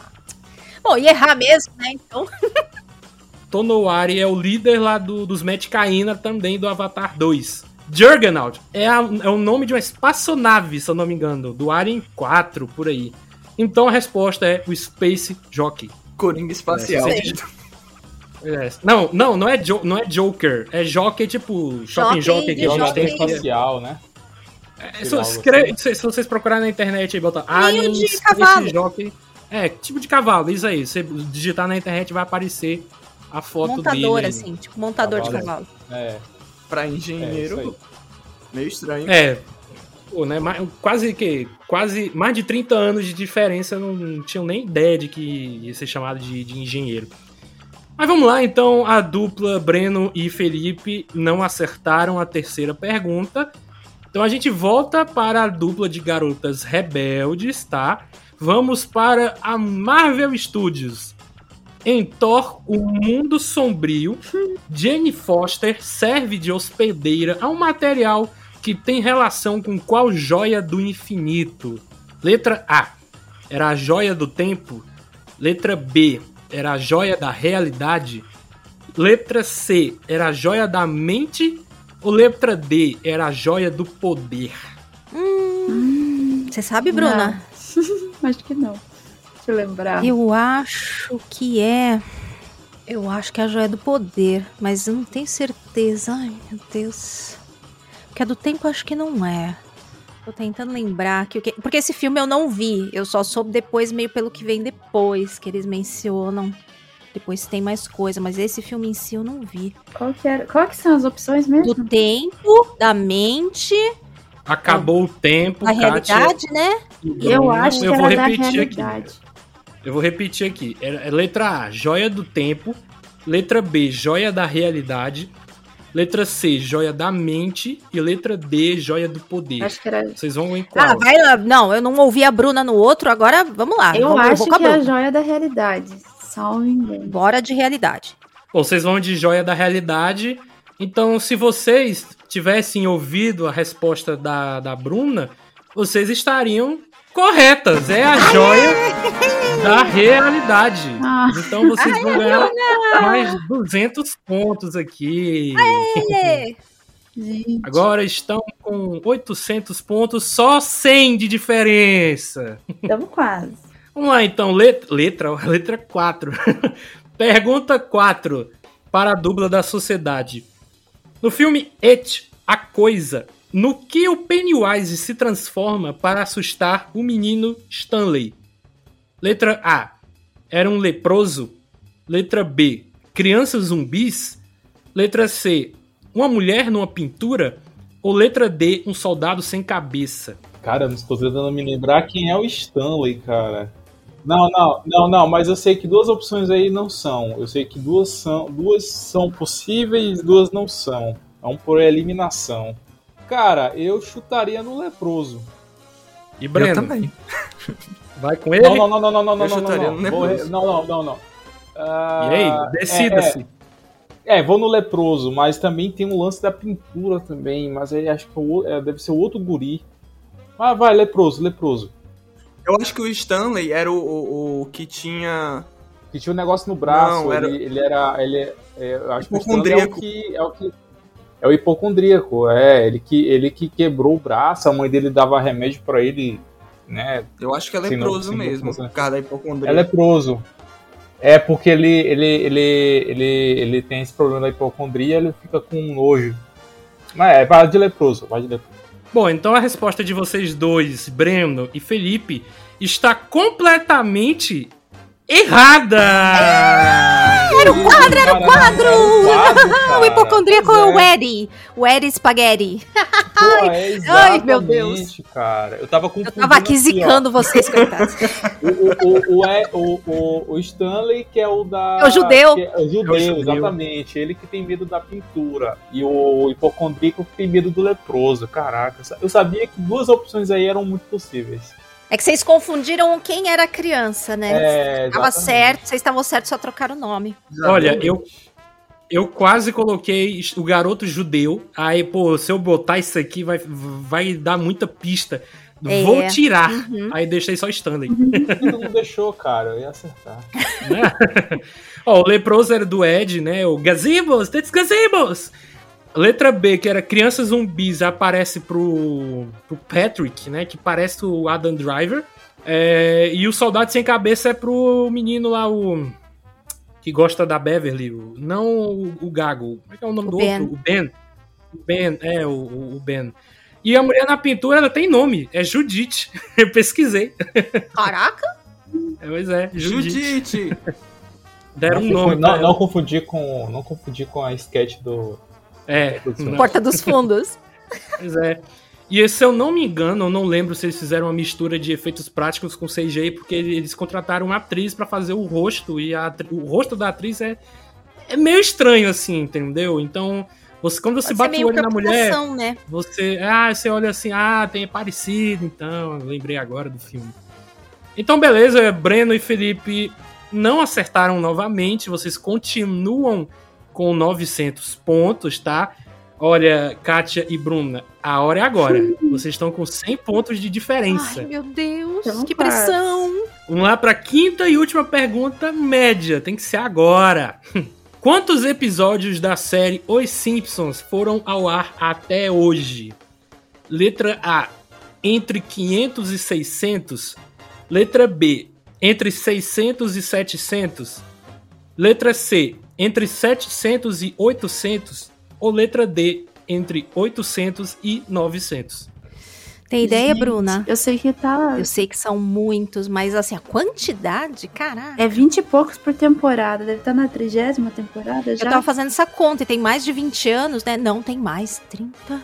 Speaker 6: Bom, ia errar mesmo, né? Então.
Speaker 5: Tonowari é o líder lá do, dos Metcaína também do Avatar 2. Juggernaut é, a- é o nome de uma espaçonave, se eu não me engano, do Alien 4, por aí. Então a resposta é o Space Jockey.
Speaker 2: Coringa espacial.
Speaker 5: É, É, não, não, não é, jo não é Joker, é Jockey tipo Shopping
Speaker 6: Jockey
Speaker 5: Jockey que
Speaker 6: de
Speaker 5: a gente
Speaker 7: Jogador
Speaker 5: tem.
Speaker 7: Espacial, né?
Speaker 5: É, se, escre- se- se vocês procurarem na internet aí, botar Alien
Speaker 6: de cavalo.
Speaker 5: Jockey. É, tipo de cavalo, isso aí. Você digitar na internet vai aparecer a foto
Speaker 6: montador,
Speaker 5: dele. aí.
Speaker 6: assim, tipo montador de
Speaker 7: Cavalo.
Speaker 6: cavalo.
Speaker 7: É,
Speaker 2: Pra
Speaker 7: é
Speaker 2: engenheiro,
Speaker 7: aí.
Speaker 2: meio estranho.
Speaker 5: É. Pô, né, mais- quase que. Quase mais de 30 anos de diferença, não, não tinham nem ideia de que ia ser chamado de, de engenheiro. Mas vamos lá, então, a dupla Breno e Felipe não acertaram a terceira pergunta. Então a gente volta para a dupla de garotas rebeldes, tá? Vamos para a Marvel Studios. Em Thor, o Mundo Sombrio, Jane Foster serve de hospedeira a um material que tem relação com qual joia do infinito? Letra A. Era a joia do tempo. Letra B. Era a joia da realidade. Letra C. Era a joia da mente. Ou letra D. Era a joia do poder.
Speaker 6: Você sabe, Bruna?
Speaker 8: Não. Acho que não. Deixa eu lembrar.
Speaker 6: Eu acho que é. Eu acho que é a joia do poder, mas eu não tenho certeza. Ai, meu Deus. Porque a do tempo eu acho que não é. Tô tentando lembrar que o que. Porque esse filme eu não vi. Eu só soube depois, meio pelo que vem depois, que eles mencionam. Depois tem mais coisa, mas esse filme em si eu não vi.
Speaker 8: Qual que, era? Qual que são as opções mesmo?
Speaker 6: Do tempo, da mente,
Speaker 5: Acabou o tempo,
Speaker 6: da
Speaker 5: Kátia.
Speaker 6: realidade, né?
Speaker 8: Eu acho que
Speaker 5: eu vou repetir aqui.
Speaker 8: realidade.
Speaker 5: Eu vou repetir aqui. É é letra A, joia do tempo. Letra B, joia da realidade. Letra C, joia da mente. E letra D, joia do poder.
Speaker 8: Acho que era.
Speaker 5: Vocês vão em qual?
Speaker 6: Ah, vai lá. Não, eu não ouvi a Bruna no outro, agora vamos lá.
Speaker 8: Eu
Speaker 6: vamos,
Speaker 8: acho
Speaker 6: a
Speaker 8: que é a joia da realidade. Só me engano.
Speaker 6: Bora de realidade.
Speaker 5: Bom, vocês vão de joia da realidade. Então, se vocês tivessem ouvido a resposta da, da Bruna, vocês estariam corretas. É a joia da realidade.
Speaker 8: Ah.
Speaker 5: Então, vocês vão ganhar mais 200 pontos aqui.
Speaker 6: É.
Speaker 8: Gente.
Speaker 5: Agora estão com 800 pontos, só 100 de diferença.
Speaker 8: Estamos quase.
Speaker 5: Vamos lá, então. Let- Letra, letra 4. Pergunta 4 para a dupla da sociedade. No filme It, a Coisa, no que o Pennywise se transforma para assustar o menino Stanley? Letra A. Era um leproso. Letra B. Crianças zumbis. Letra C. Uma mulher numa pintura. Ou letra D. Um soldado sem cabeça.
Speaker 7: Cara, eu não estou tentando me lembrar quem é o Stanley, cara. Não, não, não, não, mas eu sei que duas opções aí não são. Eu sei que duas são, duas são possíveis e duas não são. É um por eliminação. Cara, eu chutaria no leproso.
Speaker 5: E
Speaker 2: Eu
Speaker 5: Breno,
Speaker 2: também.
Speaker 5: vai com ele?
Speaker 7: Não, não, não, não, não, não, não,
Speaker 2: Eu
Speaker 7: não,
Speaker 2: chutaria
Speaker 7: não, Vou
Speaker 2: leproso.
Speaker 7: não, não, não, não. Ah,
Speaker 5: E aí, decida-se.
Speaker 7: É, é, vou no leproso, mas também tem um lance da pintura também, mas aí acho que é o- é, deve ser o outro guri. Ah, vai, leproso, leproso.
Speaker 2: Eu acho que o Stanley era o, o, o que tinha.
Speaker 7: Que tinha um negócio no braço,
Speaker 2: Não, era-
Speaker 7: ele, ele era. Ele, é, eu acho que o Stanley é o que. É o, que, é o hipocondríaco, é. Ele que, ele que quebrou o braço, a mãe dele dava remédio pra ele, né?
Speaker 2: Eu acho que é
Speaker 7: não,
Speaker 2: leproso mesmo,
Speaker 7: né?
Speaker 2: por causa da hipocondria.
Speaker 7: É leproso. É porque ele, ele, ele, ele, ele tem esse problema da hipocondria, ele fica com nojo. Mas é, vai de leproso, vai de leproso.
Speaker 5: Bom, então a resposta de vocês dois, Breno e Felipe, está completamente errada!
Speaker 6: Era o quadro, era o quadro!
Speaker 7: era o quadro, cara.
Speaker 6: o hipocondríaco é o
Speaker 7: Pois
Speaker 6: Eri. O Eri Spaghetti.
Speaker 7: Pô, é
Speaker 6: ai, meu Deus.
Speaker 7: cara. Eu tava
Speaker 6: Eu
Speaker 7: confundindo
Speaker 6: tava aqui zicando vocês, coitados.
Speaker 7: O, o, o, é- o, o, o Stanley, que é o da.
Speaker 6: É o judeu.
Speaker 7: É o judeu,
Speaker 5: É o judeu.
Speaker 7: exatamente. Ele que tem medo da pintura. E o hipocondríaco que tem medo do leproso. Caraca, eu sabia que duas opções aí eram muito possíveis.
Speaker 6: É que vocês confundiram quem era criança, né?
Speaker 7: É,
Speaker 6: certo, vocês estavam certos, só trocaram o nome.
Speaker 5: Olha, eu, eu quase coloquei o garoto judeu. Aí, pô, se eu botar isso aqui, vai, vai dar muita pista.
Speaker 6: É.
Speaker 5: Vou tirar.
Speaker 6: Uhum.
Speaker 5: Aí deixei só Stanley.
Speaker 7: Ainda não deixou, cara. Eu ia acertar.
Speaker 5: né? Ó, o leproso era do Ed, né? O gazebos, that's gazebos! Letra B, que era crianças zumbis, aparece pro, pro Patrick, né? Que parece o Adam Driver. É, e o soldado sem cabeça é pro menino lá, o. Que gosta da Beverly. o- não o, o Gago. Como é que é o nome
Speaker 6: O
Speaker 5: do
Speaker 6: Ben.
Speaker 5: outro? O Ben. O Ben, é, o, o Ben. E a mulher na pintura, ela tem nome. É Judite. Eu pesquisei.
Speaker 6: Caraca!
Speaker 5: É, Pois é, Judite.
Speaker 2: Judite!
Speaker 5: Deram um
Speaker 7: não,
Speaker 5: nome.
Speaker 7: confundi,
Speaker 5: pra
Speaker 7: não,
Speaker 5: ela.
Speaker 7: não confundir com. Não confundir com a sketch do.
Speaker 5: É,
Speaker 7: Não.
Speaker 6: Porta dos Fundos.
Speaker 5: Pois é. E se eu não me engano, eu não lembro se eles fizeram uma mistura de efeitos práticos com CGI, porque eles contrataram uma atriz pra fazer o rosto, e a o rosto da atriz é, é meio estranho, assim, entendeu? Então, você, quando você
Speaker 6: Pode
Speaker 5: bate o olho na mulher,
Speaker 6: né?
Speaker 5: você. Ah, você olha assim, ah, tem é parecido, então, lembrei agora do filme. Então, beleza, Breno e Felipe não acertaram novamente, vocês continuam com 900 pontos, tá? Olha, Kátia e Bruna, a hora é agora. Vocês estão com 100 pontos de diferença.
Speaker 6: Ai, meu Deus,
Speaker 8: Então
Speaker 6: que pressão.
Speaker 5: Vamos lá para quinta e última pergunta média. Tem que ser agora. Quantos episódios da série Os Simpsons foram ao ar até hoje? Letra A, entre 500 e 600. Letra B, entre 600 e 700. Letra C, entre 700 e 800. Ou letra D, entre 800 e 900.
Speaker 6: Tem ideia,
Speaker 8: Gente,
Speaker 6: Bruna?
Speaker 8: Eu sei que tá.
Speaker 6: Eu sei que são muitos, mas assim, a quantidade, caraca.
Speaker 8: É 20 e poucos por temporada. Deve estar na trigésima temporada já.
Speaker 6: Eu tava fazendo essa conta e tem mais de 20 anos, né? Não, tem mais. 30.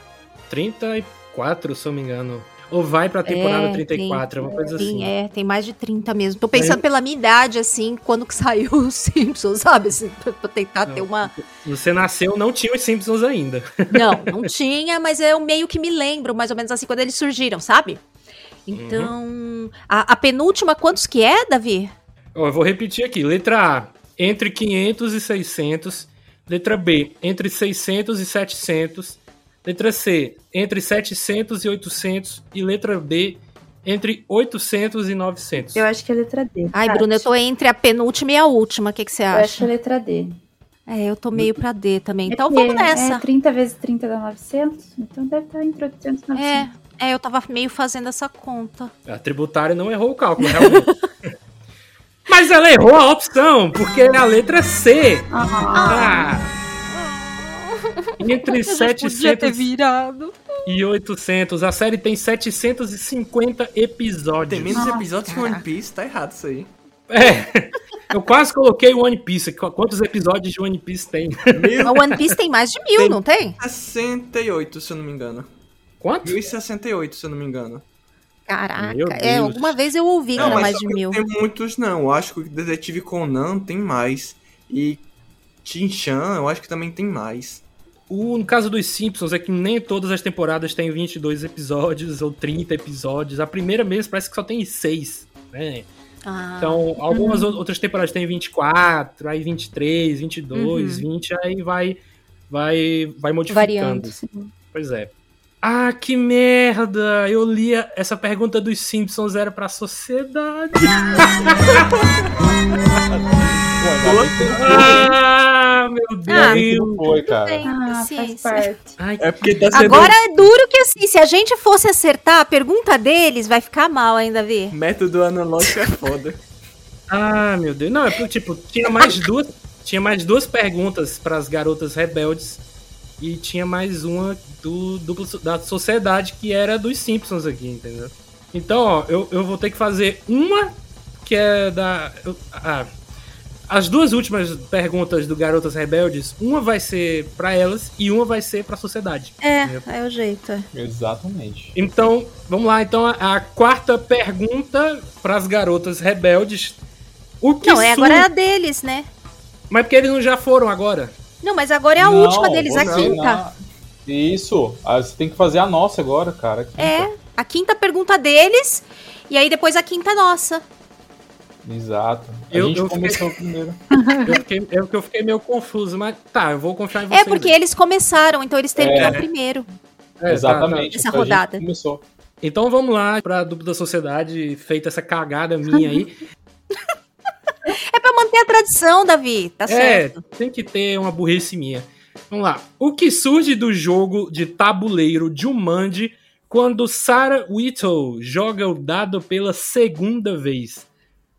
Speaker 5: 34, se eu não me engano. Ou vai pra temporada
Speaker 6: É,
Speaker 5: 34, é uma coisa
Speaker 6: Sim,
Speaker 5: assim.
Speaker 6: é, tem mais de 30 mesmo. Tô pensando pela minha idade, assim, quando que saiu os Simpsons, sabe? Assim, pra, pra tentar ter uma.
Speaker 5: Você nasceu, não tinha os Simpsons ainda.
Speaker 6: Não, não tinha, mas eu meio que me lembro, mais ou menos assim, quando eles surgiram, sabe? Então. A, a penúltima, quantos que é, Davi?
Speaker 5: Ó, eu vou repetir aqui. Letra A, entre 500 e 600. Letra B, entre 600 e 700. Letra C, entre 700 e 800. E letra D, entre 800 e 900.
Speaker 8: Eu acho que é a letra D.
Speaker 6: Ai,
Speaker 8: Tati.
Speaker 6: Bruna, eu tô entre a penúltima e a última. O que, que você
Speaker 8: Eu acho que é
Speaker 6: acha?
Speaker 8: a letra D.
Speaker 6: É, eu tô meio pra D também. Então
Speaker 8: É porque
Speaker 6: vamos nessa.
Speaker 8: É 30 vezes 30 dá 900. Então deve estar entre 800 e 900.
Speaker 6: É, é, eu tava meio fazendo essa conta.
Speaker 5: A tributária não errou o cálculo, realmente. Mas ela errou a opção, porque é a letra C.
Speaker 8: Ah,
Speaker 5: Ah. Entre 700
Speaker 6: virado.
Speaker 5: e 800. A série tem 750 episódios.
Speaker 2: Tem menos episódios que One Piece, tá errado isso aí.
Speaker 5: É. Eu quase coloquei o One Piece. Qu- Quantos episódios de One Piece tem?
Speaker 6: A One Piece tem mais de mil,
Speaker 2: Tem.
Speaker 6: não tem?
Speaker 2: 68, se eu não me engano.
Speaker 5: Quanto?
Speaker 2: 1068, se eu não me engano.
Speaker 6: Caraca, é, alguma vez eu ouvi que
Speaker 2: Não,
Speaker 6: era
Speaker 2: mas
Speaker 6: mais de
Speaker 2: que
Speaker 6: mil.
Speaker 2: Tem muitos não. Eu acho que o Detetive Conan tem mais. E Chin-Chan, eu acho que também tem mais.
Speaker 5: O, no caso dos Simpsons, é que nem todas as temporadas têm 22 episódios ou 30 episódios. A primeira mesmo parece que só tem 6, né?
Speaker 6: Ah,
Speaker 5: Então, algumas ou- outras temporadas tem 24, aí 23, 22, 20, aí vai vai vai modificando.
Speaker 6: Variando.
Speaker 5: Pois é. Ah, que merda! Eu li a- essa pergunta dos Simpsons era pra sociedade.
Speaker 7: Pô, ainda bem que não foi,
Speaker 5: ah, meu
Speaker 6: Ah,
Speaker 5: Deus!
Speaker 7: não foi, cara.
Speaker 6: Tem
Speaker 8: ah, faz
Speaker 6: paciência.
Speaker 8: parte.
Speaker 5: Ai,
Speaker 2: É porque tá sendo
Speaker 6: Agora é duro que assim, se a gente fosse acertar a pergunta deles, vai ficar mal ainda, Vi.
Speaker 2: método analógico é foda.
Speaker 5: Ah, meu Deus. Não, é porque, tipo, tinha mais duas, tinha mais duas perguntas para as garotas rebeldes e tinha mais uma do, duplo so- da sociedade que era dos Simpsons aqui, entendeu? Então, ó, eu, eu vou ter que fazer uma que é da. eu- ah, as duas últimas perguntas do Garotas Rebeldes, uma vai ser pra elas e uma vai ser pra sociedade.
Speaker 6: É, é o jeito. é.
Speaker 7: Exatamente.
Speaker 5: Então, vamos lá. Então, a, a quarta pergunta pras garotas rebeldes. O que
Speaker 6: Não, é, agora é a deles, né?
Speaker 5: Mas porque eles não já foram agora?
Speaker 6: Não, mas agora é a
Speaker 7: Não,
Speaker 6: última deles, a quinta.
Speaker 7: não. Isso. Você tem que fazer a nossa agora, cara. a quinta.
Speaker 6: É, a quinta pergunta deles, e aí depois a quinta nossa.
Speaker 7: Exato. A
Speaker 5: Eu-
Speaker 7: gente
Speaker 5: eu
Speaker 7: começou primeiro.
Speaker 5: Eu fiquei, eu, que eu fiquei meio confuso, mas tá, eu vou confiar em
Speaker 6: É
Speaker 5: vocês.
Speaker 6: porque eles começaram, então eles terminam
Speaker 7: É.
Speaker 6: primeiro.
Speaker 5: É, tá.
Speaker 7: Exatamente.
Speaker 6: Essa
Speaker 7: a gente
Speaker 6: rodada.
Speaker 7: começou.
Speaker 5: Então vamos lá pra dupla sociedade, feita essa cagada minha aí.
Speaker 6: É pra manter a tradição, Davi, tá
Speaker 5: é,
Speaker 6: certo.
Speaker 5: tem que ter uma burrice minha. Vamos lá. O que surge do jogo de tabuleiro Jumanji quando Sarah Whittle joga o dado pela segunda vez?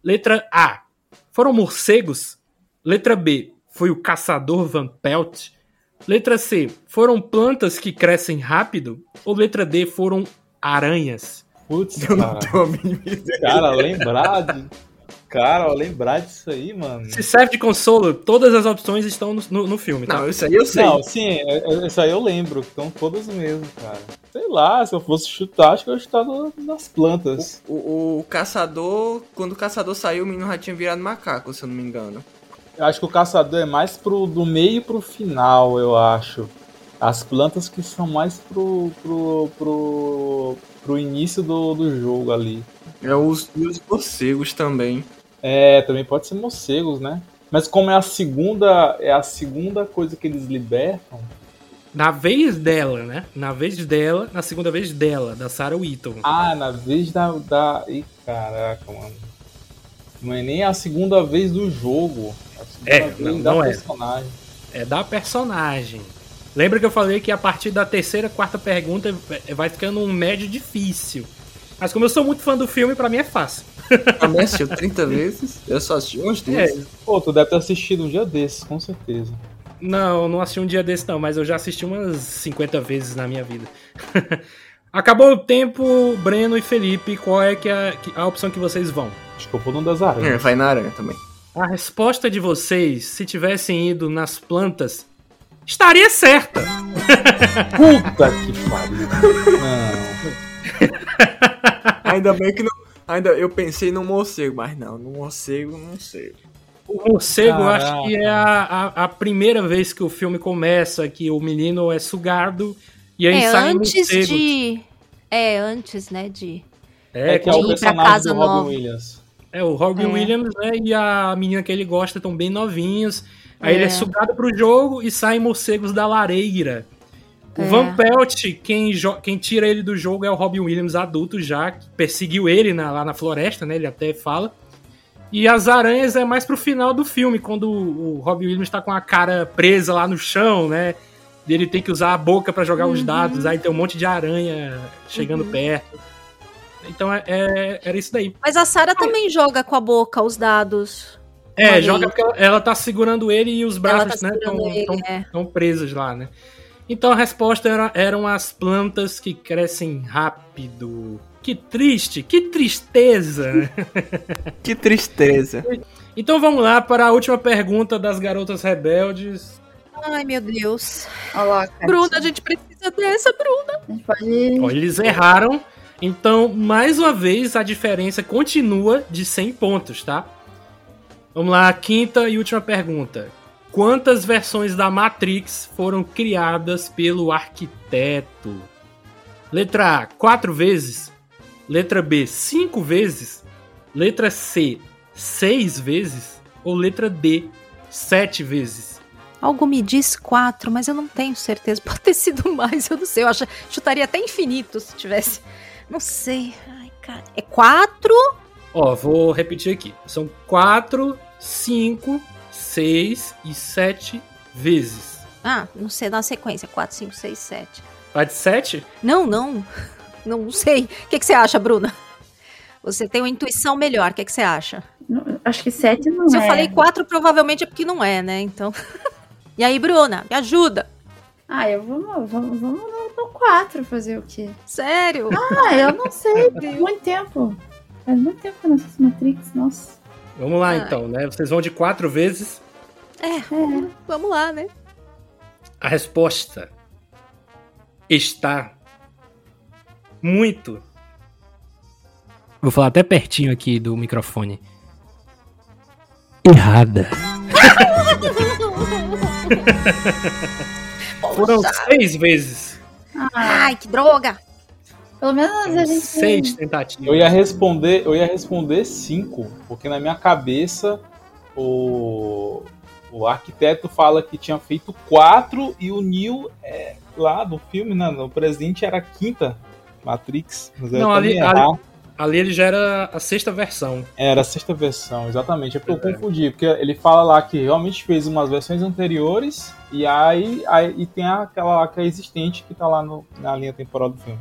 Speaker 5: Letra A. Foram morcegos? Letra B. Foi o caçador Van Pelt? Letra C. Foram plantas que crescem rápido? Ou letra D. Foram aranhas?
Speaker 7: Putz,
Speaker 2: Eu não
Speaker 7: cara. Cara, lembrar de. Cara, lembrar disso aí, mano.
Speaker 5: Se serve de consolo, todas as opções estão no, no- no filme, tá?
Speaker 2: Não, isso aí eu sei.
Speaker 7: Não, sim, é- é- isso aí eu lembro, que estão todas mesmo, cara. Sei lá, se eu fosse chutar, acho que eu ia chutar no- nas plantas.
Speaker 2: O, o caçador, quando o caçador saiu, o menino já tinha virado macaco, se eu não me engano.
Speaker 7: Eu acho que o caçador é mais pro do meio pro final, eu acho. As plantas que são mais pro pro, pro, pro início do, do jogo ali.
Speaker 2: É os, e os morcegos também.
Speaker 7: É, também pode ser morcegos, né? Mas como é a segunda, é a segunda coisa que eles libertam,
Speaker 5: Na vez dela, né? Na vez dela, na segunda vez dela, da Sarah Whittle.
Speaker 7: Ah, na vez da. da... Ih, caraca, mano. Não é nem a segunda vez do jogo. É a segunda vez
Speaker 5: não-
Speaker 7: da
Speaker 5: não é.
Speaker 7: personagem.
Speaker 5: É da personagem. Lembra que eu falei que a partir da terceira, quarta pergunta vai ficando um médio difícil. Mas como eu sou muito fã do filme, pra mim é fácil.
Speaker 2: Também assistiu 30 vezes. Eu só assisti umas duas.
Speaker 5: É,
Speaker 7: Pô, tu deve ter assistido um dia desses, com certeza.
Speaker 5: não, não assisti um dia desse não, mas eu já assisti umas 50 vezes na minha vida. Acabou o tempo, Breno e Felipe, qual é que é a, a opção que vocês vão?
Speaker 7: Acho que eu vou no das
Speaker 2: É,
Speaker 7: aranhas.
Speaker 2: vai na aranha também.
Speaker 5: A resposta de vocês, se tivessem ido nas plantas, estaria certa.
Speaker 7: Puta que pariu. Não.
Speaker 2: Ainda bem que não. Ainda eu pensei no morcego, mas não, no morcego não sei.
Speaker 5: O morcego, eu
Speaker 7: Caraca.
Speaker 5: acho que é a, a, a primeira vez que o filme começa, que o menino é sugado e aí
Speaker 6: É
Speaker 5: sai
Speaker 6: antes
Speaker 5: morcego.
Speaker 6: de. É, antes, né, de.
Speaker 5: É,
Speaker 7: É que é o
Speaker 6: de ir pra
Speaker 7: personagem do Robin. Williams.
Speaker 5: é o Robin
Speaker 6: É.
Speaker 5: Williams, né? E a menina que ele gosta estão bem novinhos. Aí
Speaker 6: É.
Speaker 5: ele é sugado pro jogo e saem morcegos da lareira. O
Speaker 6: É.
Speaker 5: Van Pelt, quem, quem tira ele do jogo é o Robin Williams adulto já, que perseguiu ele na- lá na floresta, né? Ele até fala. E as aranhas é mais pro final do filme, quando o, o Robin Williams tá com a cara presa lá no chão, né? E ele tem que usar a boca pra jogar
Speaker 6: Uhum.
Speaker 5: os dados, aí tem um monte de aranha chegando perto. Então é, é- era isso daí.
Speaker 6: Mas a Sarah também joga com a boca os dados.
Speaker 5: É, joga porque ela, ela tá segurando ele e os
Speaker 6: Ela
Speaker 5: braços,
Speaker 6: tá
Speaker 5: né, estão
Speaker 6: é.
Speaker 5: estão presos lá, né? Então a resposta era, eram as plantas que crescem rápido. Que triste, que tristeza.
Speaker 2: Que tristeza.
Speaker 5: então vamos lá para a última pergunta das garotas rebeldes.
Speaker 6: Ai, meu Deus.
Speaker 8: Olha lá, cara.
Speaker 6: Bruna, a gente precisa dessa, Bruna.
Speaker 8: Pode.
Speaker 5: Ó, eles erraram. Então, mais uma vez, a diferença continua de 100 pontos, tá? Vamos lá, quinta e última pergunta. Quantas versões da Matrix foram criadas pelo arquiteto? Letra A, 4 vezes. Letra B, 5 vezes. Letra C, 6 vezes. Ou letra D, 7 vezes.
Speaker 6: Algo me diz quatro, mas eu não tenho certeza. Pode ter sido mais, eu não sei. Eu acho, chutaria até infinito se tivesse. Não sei. Ai, cara. É quatro?
Speaker 5: Ó, vou repetir aqui. São 4, 5, 6 e 7 vezes.
Speaker 6: Ah, não sei, na sequência. Quatro, cinco, seis, sete.
Speaker 5: Vai de 7?
Speaker 6: Não, não. Não sei. O que, que você acha, Bruna? Você tem uma intuição melhor. O que, que você acha?
Speaker 8: Não, Acho que sete não
Speaker 6: Se
Speaker 8: é.
Speaker 6: eu falei quatro, provavelmente é porque não é, né? Então. e aí, Bruna, me ajuda.
Speaker 8: Ah, eu vamos, vamos, vamos no, no 4 fazer o quê?
Speaker 6: Sério?
Speaker 8: Ah, eu não sei. Faz muito tempo. Faz muito tempo que eu não assisto Matrix, nossa.
Speaker 5: Vamos lá
Speaker 6: Ai.
Speaker 5: então, né? Vocês vão de quatro vezes.
Speaker 6: É, vamos lá, né?
Speaker 5: A resposta está muito. Vou falar até pertinho aqui do microfone. Errada. Foram seis vezes.
Speaker 6: Ai, que droga!
Speaker 8: Pelo menos a gente.
Speaker 5: Seis tentativas.
Speaker 7: Eu ia responder, eu ia responder cinco, porque na minha cabeça o, o arquiteto fala que tinha feito quatro e o Neo é, lá do filme, né, no presente era a quinta Matrix.
Speaker 5: Não, ali-
Speaker 7: errar.
Speaker 5: Ali ele já era a sexta versão.
Speaker 7: Era a sexta versão, exatamente. É porque eu
Speaker 5: É.
Speaker 7: confundi, porque ele fala lá que realmente fez umas versões anteriores e aí, aí e tem aquela lá que é existente que tá lá no- na linha temporal do filme,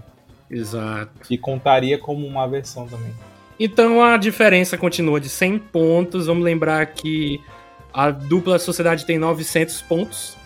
Speaker 5: Exato.
Speaker 7: que contaria como uma versão também.
Speaker 5: Então a diferença continua de 100 pontos. Vamos lembrar que a dupla Sociedade tem 900 pontos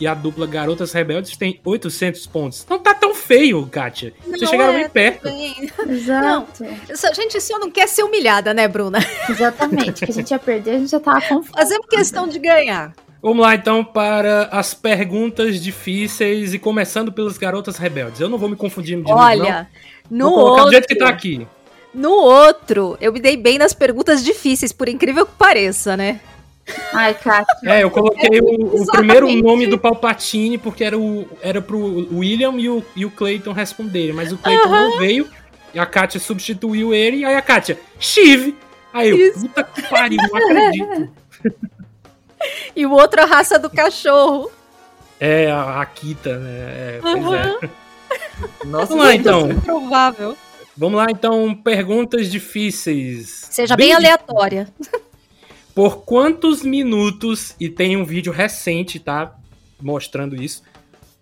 Speaker 5: e a dupla Garotas Rebeldes tem 800 pontos. Não tá tão feio, Kátia. Vocês
Speaker 6: Não
Speaker 5: chegaram
Speaker 6: é,
Speaker 5: bem perto.
Speaker 6: Bem,
Speaker 8: Exato.
Speaker 6: A gente só não quer ser humilhada, né, Bruna?
Speaker 8: Exatamente. Que a gente ia perder, a gente já tava confuso.
Speaker 6: Fazemos questão de ganhar.
Speaker 5: Vamos lá então para as perguntas difíceis e começando pelas Garotas Rebeldes. Eu não vou me confundir de novo,
Speaker 6: Olha,
Speaker 5: não.
Speaker 6: no
Speaker 5: Vou
Speaker 6: outro,
Speaker 5: do jeito que tá aqui.
Speaker 6: no outro, eu me dei bem nas perguntas difíceis, por incrível que pareça, né?
Speaker 8: Ai, Kátia.
Speaker 5: É, eu coloquei o, o primeiro nome do Palpatine porque era, o, era pro William e o, e o Clayton responderem, mas o Clayton não veio e a Katia substituiu ele, e aí a Katia, Shiv! Aí eu,
Speaker 6: Isso.
Speaker 5: puta que pariu, não acredito.
Speaker 6: E o outro, a raça do cachorro.
Speaker 5: É, a Akita, né? É, pois é.
Speaker 2: Nossa,
Speaker 5: Vamos lá então.
Speaker 6: Provável.
Speaker 5: Vamos lá então, perguntas difíceis.
Speaker 6: Seja bem, aleatória.
Speaker 5: Por quantos minutos, e tem um vídeo recente, tá? Mostrando isso.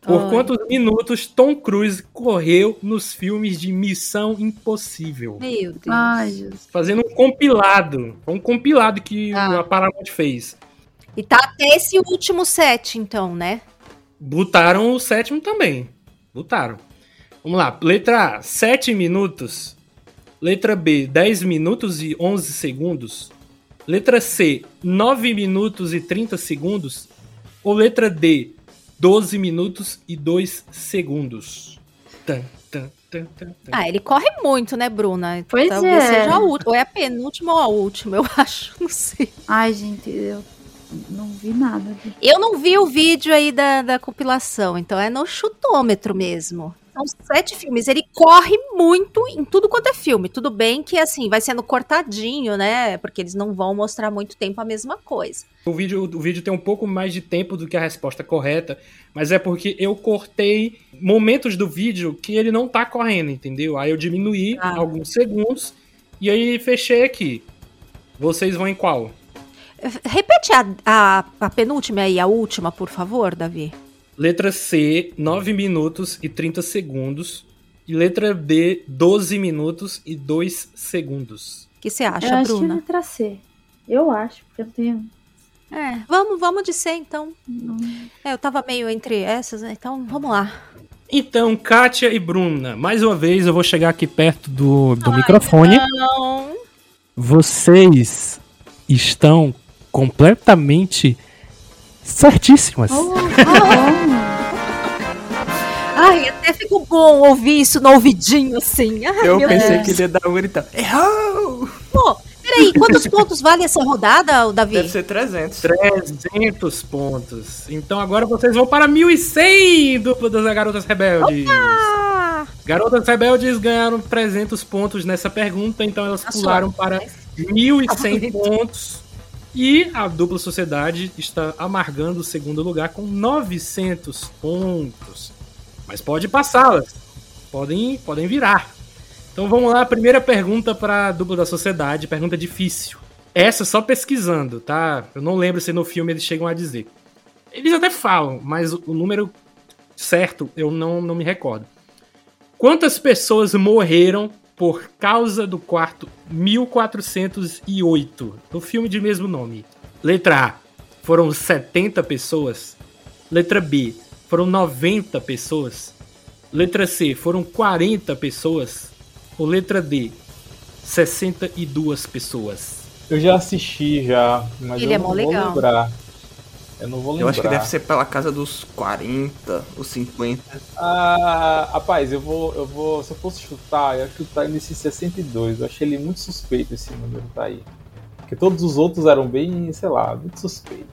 Speaker 5: Por
Speaker 6: Ai.
Speaker 5: quantos minutos Tom Cruise correu nos filmes de Missão Impossível?
Speaker 6: Meu Deus.
Speaker 8: Ai.
Speaker 5: Fazendo um compilado. Um compilado que
Speaker 6: Ah.
Speaker 5: a Paramount fez.
Speaker 6: E tá até esse último set, então, né?
Speaker 5: Botaram o sétimo também. Botaram. Vamos lá. Letra A, 7 minutos. Letra B, 10 minutos e 11 segundos. Letra C, 9 minutos e 30 segundos. Ou letra D, 12 minutos e 2 segundos. Tan, tan, tan, tan, tan.
Speaker 6: Ah, ele corre muito, né, Bruna?
Speaker 8: Pois
Speaker 6: Talvez
Speaker 8: é.
Speaker 6: seja a última. Ou é a penúltima ou a última, eu acho. Não sei.
Speaker 8: Ai, gente, eu não vi nada.
Speaker 6: Eu não vi o vídeo aí da, da compilação, então é no chutômetro mesmo. São sete filmes. Ele corre muito em tudo quanto é filme. Tudo bem que, assim, vai sendo cortadinho, né? Porque eles não vão mostrar muito tempo a mesma coisa.
Speaker 5: O vídeo, o vídeo tem um pouco mais de tempo do que a resposta correta, mas é porque eu cortei momentos do vídeo que ele não tá correndo, entendeu? Aí eu diminuí
Speaker 6: Ah.
Speaker 5: alguns segundos e aí fechei aqui. Vocês vão em qual?
Speaker 6: Repete a, a, a penúltima e a última, por favor, Davi.
Speaker 5: Letra C, 9 minutos e 30 segundos. E letra D, 12 minutos e 2 segundos.
Speaker 6: O que você
Speaker 8: Eu
Speaker 6: acha,
Speaker 8: acho que é
Speaker 6: Bruna?
Speaker 8: letra C. Eu acho, porque eu tenho.
Speaker 6: É, vamos, vamos de ser, então.
Speaker 8: não-
Speaker 6: É, eu tava meio entre essas, né? Então, vamos lá.
Speaker 5: Então, Kátia e Bruna, mais uma vez eu vou chegar aqui perto do, do microfone.
Speaker 6: Não.
Speaker 5: Vocês estão completamente certíssimas.
Speaker 8: Oh, que bom.
Speaker 6: Ai, até ficou bom ouvir isso no ouvidinho, assim. Ai,
Speaker 2: Eu
Speaker 6: meu
Speaker 2: pensei
Speaker 6: Deus.
Speaker 2: que ele ia dar um gritão. Errou!
Speaker 6: Pô, peraí, quantos pontos vale essa rodada, o Davi?
Speaker 2: Deve ser 300.
Speaker 5: 300 pontos. Então agora vocês vão para 1.100 dupla das Garotas Rebeldes.
Speaker 6: Ah,
Speaker 5: Garotas Rebeldes ganharam 300 pontos nessa pergunta, então elas pularam para 1.100
Speaker 6: Tá
Speaker 5: pontos. E a dupla sociedade está amargando o segundo lugar com 900 pontos. Mas pode passá-las. Podem, podem virar. Então vamos lá, primeira pergunta para a dupla da sociedade, pergunta difícil. Essa só pesquisando, tá? Eu não lembro se no filme eles chegam a dizer. Eles até falam, mas o número certo eu não, não me recordo. Quantas pessoas morreram por causa do quarto 1408 do filme de mesmo nome? Letra A, foram 70 pessoas. Letra B, foram 90 pessoas? Letra C, foram 40 pessoas? Ou letra D, 62 pessoas?
Speaker 7: Eu já assisti já, mas
Speaker 6: Ele
Speaker 7: eu
Speaker 6: é
Speaker 7: não vou
Speaker 6: legal.
Speaker 7: lembrar. Eu não vou lembrar.
Speaker 2: Eu acho que deve ser pela casa dos 40 ou 50.
Speaker 7: Ah, rapaz, eu vou, eu vou. Se eu fosse chutar, eu ia chutar nesse 62. Eu achei ele muito suspeito esse número, tá aí. Porque todos os outros eram bem, sei lá, muito suspeitos.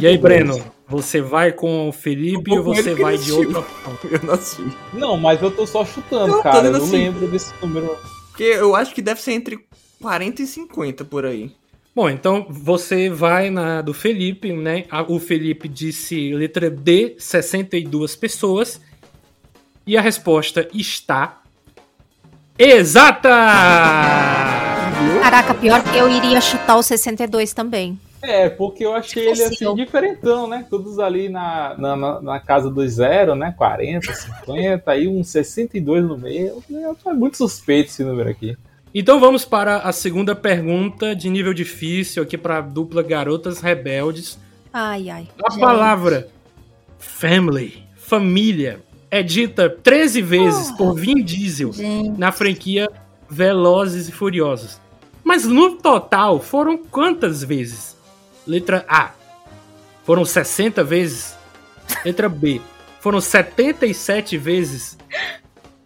Speaker 5: E aí, Breno, você vai com o Felipe
Speaker 2: Eu
Speaker 5: ou você vai de outra?
Speaker 2: Eu não assisti.
Speaker 7: Não, mas eu tô só chutando,
Speaker 2: Não, tô
Speaker 7: cara. Eu não
Speaker 2: assim.
Speaker 7: lembro desse número.
Speaker 2: Porque eu acho que deve ser entre 40 e 50 por aí.
Speaker 5: Bom, então você vai na do Felipe, né? O Felipe disse letra D, 62 pessoas. E a resposta está exata!
Speaker 6: Caraca, pior que eu iria chutar o 62 também.
Speaker 7: É, porque eu achei ele assim diferentão, né? Todos ali na, na, na- na casa dos zero, né? 40, 50, aí um 62 no meio. É muito suspeito esse número aqui.
Speaker 5: Então vamos para a segunda pergunta de nível difícil aqui para a dupla Garotas Rebeldes.
Speaker 6: Ai, ai.
Speaker 5: A palavra family, família, é dita 13 vezes por Vin Diesel
Speaker 8: Gente,
Speaker 5: na franquia Velozes e Furiosos. Mas no total foram quantas vezes? Letra A. Foram 60 vezes. Letra B. Foram 77 vezes.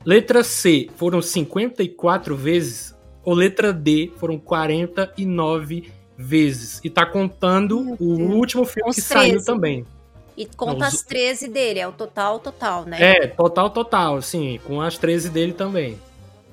Speaker 5: Letra C. Foram 54 vezes. Ou letra D. Foram 49 vezes. E tá contando
Speaker 6: Meu
Speaker 5: o
Speaker 6: Deus.
Speaker 5: último filme
Speaker 6: Os
Speaker 5: que saiu
Speaker 6: 13.
Speaker 5: também.
Speaker 6: E conta
Speaker 5: Não, os-
Speaker 6: as 13 dele, é o total, total, né?
Speaker 5: É, total, total, assim, com as 13 dele também.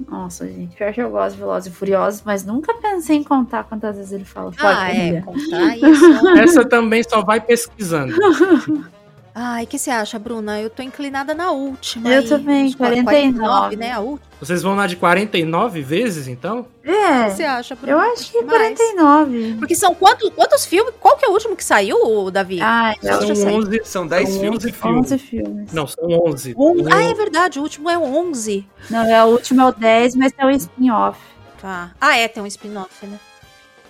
Speaker 8: nossa, gente. Pior que eu gosto de Velozes e Furiosos, mas nunca pensei em contar quantas vezes ele fala
Speaker 6: Ah, é, contar isso.
Speaker 5: Essa também só vai pesquisando.
Speaker 6: Ai, o que você acha, Bruna? Eu tô inclinada na última.
Speaker 8: Eu
Speaker 6: aí.
Speaker 8: também,
Speaker 6: Uns
Speaker 8: 49.
Speaker 6: né? A última.
Speaker 5: Vocês vão lá de 49 vezes, então?
Speaker 6: O que você
Speaker 8: É,
Speaker 6: acha, Bruna?
Speaker 8: eu acho que
Speaker 6: Mais.
Speaker 8: 49.
Speaker 6: Porque são quantos, quantos filmes? Qual que é o último que saiu, Davi?
Speaker 8: Ah,
Speaker 5: São
Speaker 6: sei.
Speaker 5: 11,
Speaker 2: São 10
Speaker 5: são
Speaker 2: filmes.
Speaker 5: 11 filmes.
Speaker 8: 11 filmes.
Speaker 5: Não, são 11.
Speaker 6: Um-
Speaker 5: Um-
Speaker 6: Ah, é verdade, o último é 11.
Speaker 8: Não, é o último é o 10, mas tem um spin-off.
Speaker 6: Tá. Ah, é, tem um spin-off, né?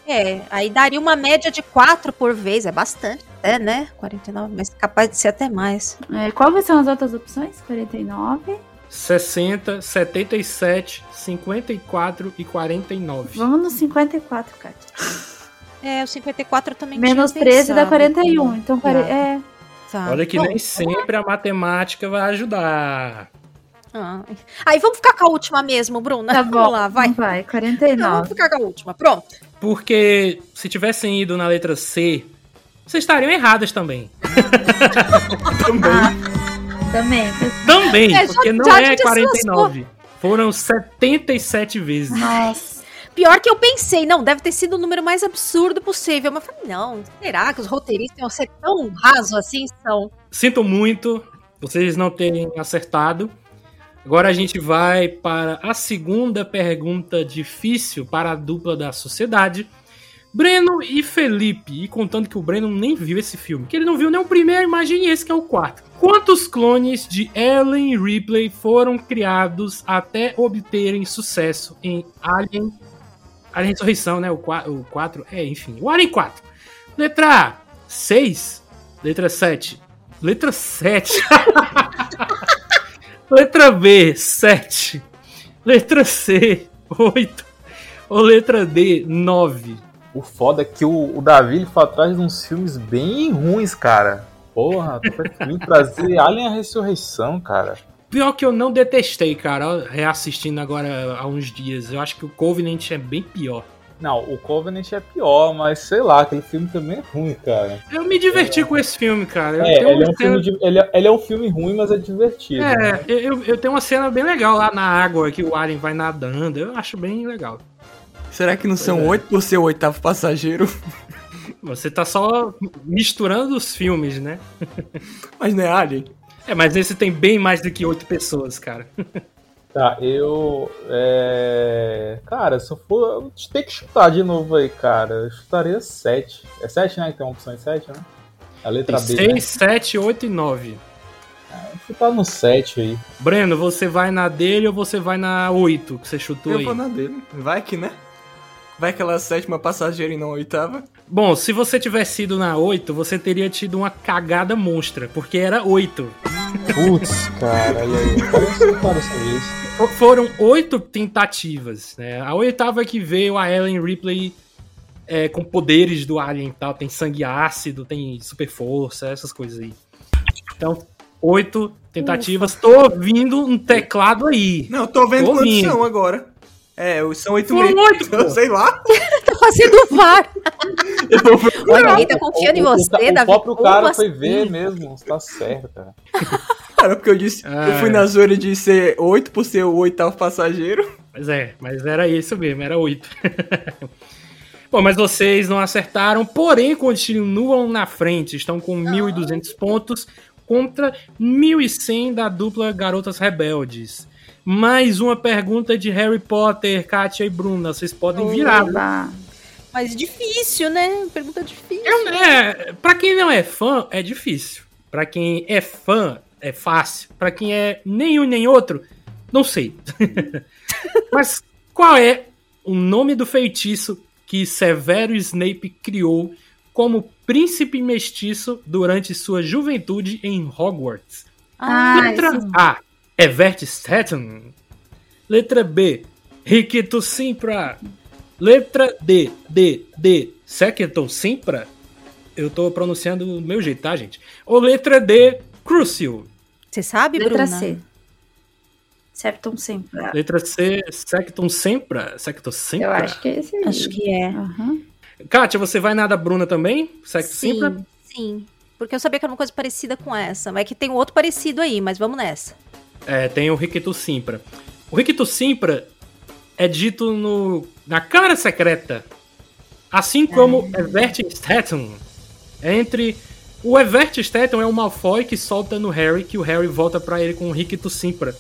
Speaker 6: É, aí daria uma média de 4 por vez, é bastante, é, né? 49, mas capaz de ser até mais.
Speaker 8: É, quais são as outras opções? 49.
Speaker 5: 60, 77, 54 e 49.
Speaker 8: Vamos no 54, Kátia.
Speaker 6: É, o 54 eu também
Speaker 8: Menos
Speaker 6: tinha
Speaker 8: 13 dá
Speaker 6: pensado
Speaker 8: 41.
Speaker 6: como
Speaker 8: Então, quare-
Speaker 6: piada.
Speaker 8: é.
Speaker 6: Tá.
Speaker 5: Olha que
Speaker 6: Bom,
Speaker 5: nem sempre a matemática vai ajudar.
Speaker 6: ah. Aí vamos ficar com a última mesmo, Bruna.
Speaker 8: Tá bom.
Speaker 6: Vamos lá, vai.
Speaker 8: Vai,
Speaker 6: Não,
Speaker 8: 49.
Speaker 6: vamos ficar com a última. Pronto.
Speaker 5: Porque se tivessem ido na letra C, vocês estariam erradas também.
Speaker 8: Também.
Speaker 5: Também,
Speaker 6: É, já-
Speaker 5: porque não
Speaker 6: já
Speaker 5: é
Speaker 6: te
Speaker 5: 49. Foram 77 vezes.
Speaker 8: Nossa.
Speaker 6: Pior que eu pensei, não, deve ter sido o número mais absurdo possível. Mas eu falei, não, será que os roteiristas iam ser tão rasos assim? São.
Speaker 5: Sinto muito vocês não terem acertado. Agora a gente vai para a segunda pergunta difícil para a dupla da sociedade. Breno e Felipe, e contando que o Breno nem viu esse filme, que ele não viu nem o primeiro, imagine esse que é o quarto. Quantos clones de Ellen Ripley foram criados até obterem sucesso em Alien, Alien Ressurreição, né? O 4, é, enfim, o Alien 4. Letra A, 6. Letra 7. Letra 7. letra B, 7. Letra C, 8. Ou letra D, 9.
Speaker 7: O foda é que o, o Davi ele foi atrás de uns filmes bem ruins, cara. Porra, preferindo trazer Alien a Ressurreição, cara.
Speaker 5: Pior que eu não detestei, cara, reassistindo agora há uns dias. Eu acho que o Covenant é bem pior.
Speaker 7: Não, o Covenant é pior, mas sei lá, aquele filme também é ruim, cara.
Speaker 5: Eu me diverti com esse filme, cara. Eu
Speaker 7: É, é,
Speaker 5: uma
Speaker 7: um filme
Speaker 5: cena-
Speaker 7: de- ele, é, ele é um filme ruim, mas é divertido. né?
Speaker 5: É, eu, eu tenho uma cena bem legal lá na água que o Alien vai nadando. Eu acho bem legal.
Speaker 2: Será que não são 8 por ser o oitavo passageiro?
Speaker 5: Você tá só misturando os filmes, né?
Speaker 2: Mas não é Alien?
Speaker 5: É, mas esse tem bem mais do que oito pessoas, cara.
Speaker 7: Tá, eu. É... Cara, se eu for. Eu ter que chutar de novo aí, cara. Eu chutaria 7. É 7, né? Tem uma opção em 7, né? A letra
Speaker 5: Tem
Speaker 7: B. né?
Speaker 5: 6, 7, 8 e 9.
Speaker 7: Vou chutar no 7 aí.
Speaker 5: Breno, você vai na dele ou você vai na 8 que você chutou
Speaker 2: Eu
Speaker 5: aí?
Speaker 2: vou na dele. Vai que, né? Vai aquela sétima passageira e não a oitava?
Speaker 5: Bom, se você tivesse ido na 8, você teria tido uma cagada monstra, porque era 8.
Speaker 7: Putz, cara, olha aí. Parece que para essa vez.
Speaker 5: Fo- Foram oito tentativas, né? A oitava que veio a Ellen Ripley é, com poderes do Alien e tal, tem sangue ácido, tem super força, essas coisas aí. Então, oito tentativas. Tô ouvindo um teclado aí.
Speaker 2: Não, tô vendo
Speaker 5: Tô
Speaker 2: quantos
Speaker 5: ouvindo.
Speaker 2: agora. É, são oito
Speaker 5: Foram
Speaker 2: meses.
Speaker 5: oito, pô.
Speaker 2: Sei lá.
Speaker 6: Tá fazendo VAR. Olha, ninguém tá
Speaker 7: O-
Speaker 6: confiando em
Speaker 7: o- o-
Speaker 6: você,
Speaker 7: O
Speaker 6: Davi.
Speaker 7: próprio
Speaker 6: Como
Speaker 7: cara
Speaker 6: assim?
Speaker 7: foi ver mesmo. Tá certo, cara.
Speaker 2: Cara, porque eu disse. Eu fui
Speaker 5: É.
Speaker 2: na zoeira de ser oito por ser o oitavo passageiro.
Speaker 5: Mas é, mas era isso mesmo, era oito. Bom, mas vocês não acertaram, porém continuam na frente. Estão com 1.200 pontos contra 1.100 da dupla Garotas Rebeldes. Mais uma pergunta de Harry Potter, Kátia e Bruna. Vocês podem virar.
Speaker 8: Oba.
Speaker 6: Mas difícil, né? Pergunta difícil.
Speaker 5: É, pra quem não é fã, é difícil. Pra quem é fã, é fácil. Pra quem é nenhum nem outro, não sei. Mas qual é o nome do feitiço que Severo Snape criou como príncipe mestiço durante sua juventude em Hogwarts?
Speaker 8: Ah,
Speaker 5: Letra A. Evert Staten. Letra B. Riquito Simpra. Letra D. D. D. Sequeton Simpra. Eu tô pronunciando do meu jeito, tá, gente? Ou letra D. Crucial.
Speaker 6: Você sabe,
Speaker 8: Letra
Speaker 6: Bruna?
Speaker 8: C. Septum sempre.
Speaker 5: Letra C. Secton Simpra. Secton Simpra.
Speaker 8: Eu acho que é esse aí.
Speaker 6: Acho que é.
Speaker 8: Aham.
Speaker 5: Kátia, você vai na da Bruna também? Secton
Speaker 6: Sim,
Speaker 5: Simpra?
Speaker 6: sim. Porque eu sabia que era uma coisa parecida com essa. Mas é que tem um outro parecido aí, mas vamos nessa.
Speaker 5: É, tem o Riquito Simpra. O Riquito Simpra é dito no, na Câmara Secreta, assim como Evert Staten. É entre o Evert Staten é o Malfoy que solta no Harry, que o Harry volta pra ele com o Riquito Simpra.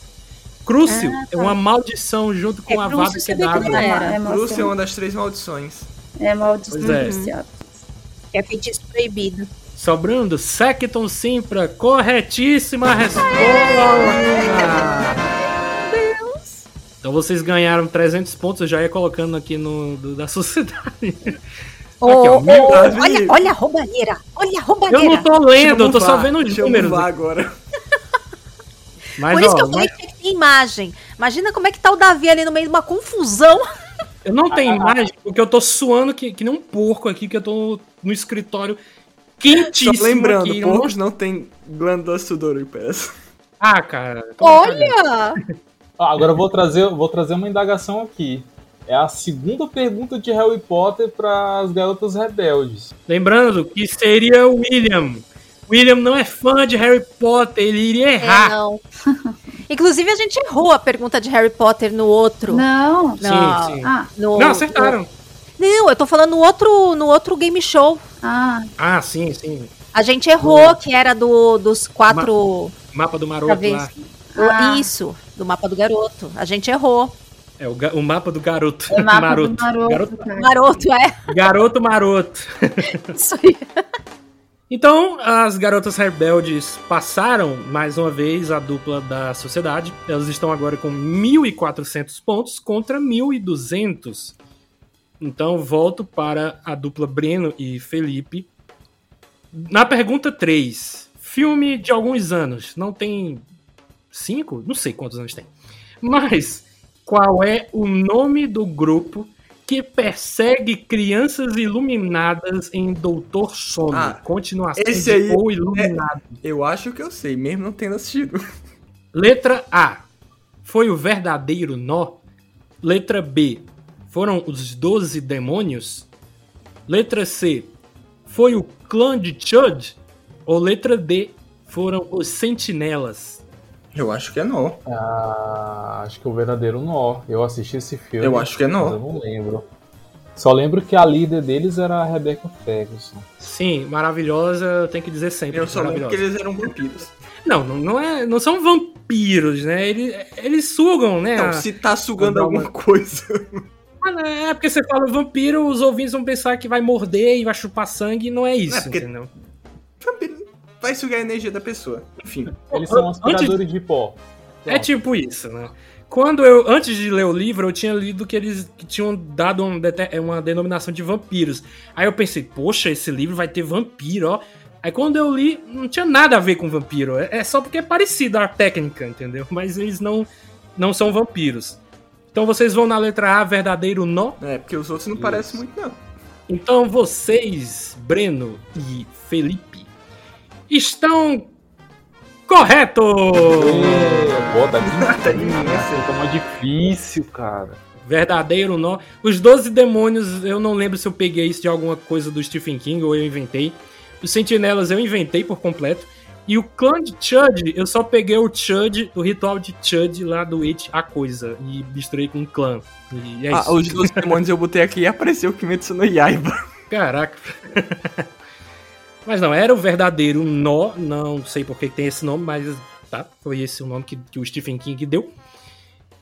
Speaker 5: Crucial é uma maldição junto com
Speaker 6: É,
Speaker 5: a Vada
Speaker 6: não
Speaker 5: Kedavra.
Speaker 6: era.
Speaker 8: É,
Speaker 2: Bruce é uma das três maldições.
Speaker 8: É maldição
Speaker 5: Pois é.
Speaker 6: É feitiço proibido.
Speaker 5: Sobrando Secton Simpra, corretíssima resposta! Então vocês ganharam 300 pontos, eu já ia colocando aqui no do- da sociedade.
Speaker 6: Ô,
Speaker 5: ó,
Speaker 2: Davi.
Speaker 6: olha, olha a roubalheira. Olha a
Speaker 5: Eu
Speaker 6: roubalheira.
Speaker 5: não tô lendo, eu tô só vendo os números.
Speaker 2: Agora.
Speaker 5: Mas,
Speaker 6: Por isso
Speaker 5: ó,
Speaker 6: que eu falei
Speaker 5: mas-
Speaker 6: que ter imagem. Imagina como é que tá o Davi ali no meio de uma confusão.
Speaker 5: eu não tenho imagem, porque eu tô suando que, que nem um porco aqui, que eu tô no escritório quentíssimo
Speaker 2: Só lembrando,
Speaker 5: aqui.
Speaker 2: porcos não tem glândula sudoríparas.
Speaker 5: Ah, cara.
Speaker 6: Olha!
Speaker 7: Ah, agora eu vou trazer, vou trazer uma indagação aqui. É a segunda pergunta de Harry Potter para as garotas rebeldes.
Speaker 5: Lembrando que seria o William. William não é fã de Harry Potter, ele iria
Speaker 6: É,
Speaker 5: errar.
Speaker 6: não. Inclusive, a gente errou a pergunta de Harry Potter no outro.
Speaker 8: Não.
Speaker 6: Não.
Speaker 5: Sim, sim.
Speaker 8: Ah,
Speaker 6: No,
Speaker 5: Não, acertaram.
Speaker 6: no- não, eu tô falando no outro, no outro game show.
Speaker 8: ah,
Speaker 5: Ah, sim, sim.
Speaker 6: A gente errou, que era do, dos quatro.
Speaker 5: Mapa do maroto lá.
Speaker 8: Ah.
Speaker 6: Isso, do mapa do garoto. A gente errou.
Speaker 5: É o, ga- o mapa do garoto.
Speaker 8: é mapa
Speaker 5: maroto.
Speaker 8: do maroto,
Speaker 5: Garoto,
Speaker 8: cara.
Speaker 6: Maroto, é.
Speaker 5: garoto maroto.
Speaker 6: Isso aí.
Speaker 5: Então, as garotas rebeldes passaram mais uma vez a dupla da sociedade. Elas estão agora com 1.400 pontos contra 1.200. Então, volto para a dupla Breno e Felipe. Na pergunta 3, filme de alguns anos, não tem cinco? Não sei quantos anos tem. Mas, qual é o nome do grupo que persegue crianças iluminadas em Doutor Sono?
Speaker 2: Ah,
Speaker 5: Continuação
Speaker 2: esse aí
Speaker 5: O Iluminado.
Speaker 2: Eu acho que eu sei, mesmo não tendo assistido.
Speaker 5: Letra A. Foi o verdadeiro nó? Letra B. Foram os 12 demônios? Letra C. Foi o clã de Chud? Ou letra D. Foram os sentinelas?
Speaker 2: Eu acho que é nó.
Speaker 7: Ah, acho que é o verdadeiro nó. Eu assisti esse filme.
Speaker 2: Eu acho que é nó.
Speaker 7: mas Eu não lembro. Só lembro que a líder deles era a Rebecca Ferguson.
Speaker 5: Sim, maravilhosa, eu tenho que dizer sempre.
Speaker 2: Eu só lembro que eles eram vampiros.
Speaker 5: Não, não, não, é, não são vampiros, né? Eles, eles sugam, né?
Speaker 2: Não,
Speaker 5: a-
Speaker 2: se tá sugando alguma coisa.
Speaker 5: Ah, não, é porque você fala vampiro, os ouvintes vão pensar que vai morder e vai chupar sangue, e não é isso,
Speaker 2: É, porque-
Speaker 5: entendeu?
Speaker 2: Vampiro vai sugar a energia da pessoa. Enfim.
Speaker 7: Eles são
Speaker 5: Antes-
Speaker 7: aspiradores de pó.
Speaker 5: É tipo isso, né? quando eu, antes de ler o livro, eu tinha lido que eles que tinham dado um é, uma denominação de vampiros. Aí eu pensei, poxa, esse livro vai ter vampiro, ó. Aí quando eu li, não tinha nada a ver com vampiro. É, é só porque é parecido a técnica, entendeu? Mas eles não, não são vampiros. Então vocês vão na letra A, verdadeiro nó.
Speaker 2: É, porque os outros não parecem muito, não.
Speaker 5: Então vocês, Breno e Felipe, estão corretos!
Speaker 7: É, difícil.
Speaker 2: Essa-
Speaker 7: Tá mais difícil, cara.
Speaker 5: Verdadeiro nó. Os Doze Demônios, eu não lembro se eu peguei isso de alguma coisa do Stephen King ou eu inventei. Os Sentinelas eu inventei por completo. E o clã de Chud, eu só peguei o Chud, o ritual de Chud lá do It, a coisa. E misturei com o clã. E é
Speaker 2: Ah,
Speaker 5: isso.
Speaker 2: os dois demônios eu botei aqui e apareceu o Kimetsu no Yaiba.
Speaker 5: Caraca. mas não, era o verdadeiro nó. Não sei por que tem esse nome, mas tá. Foi esse o nome que, que o Stephen King deu.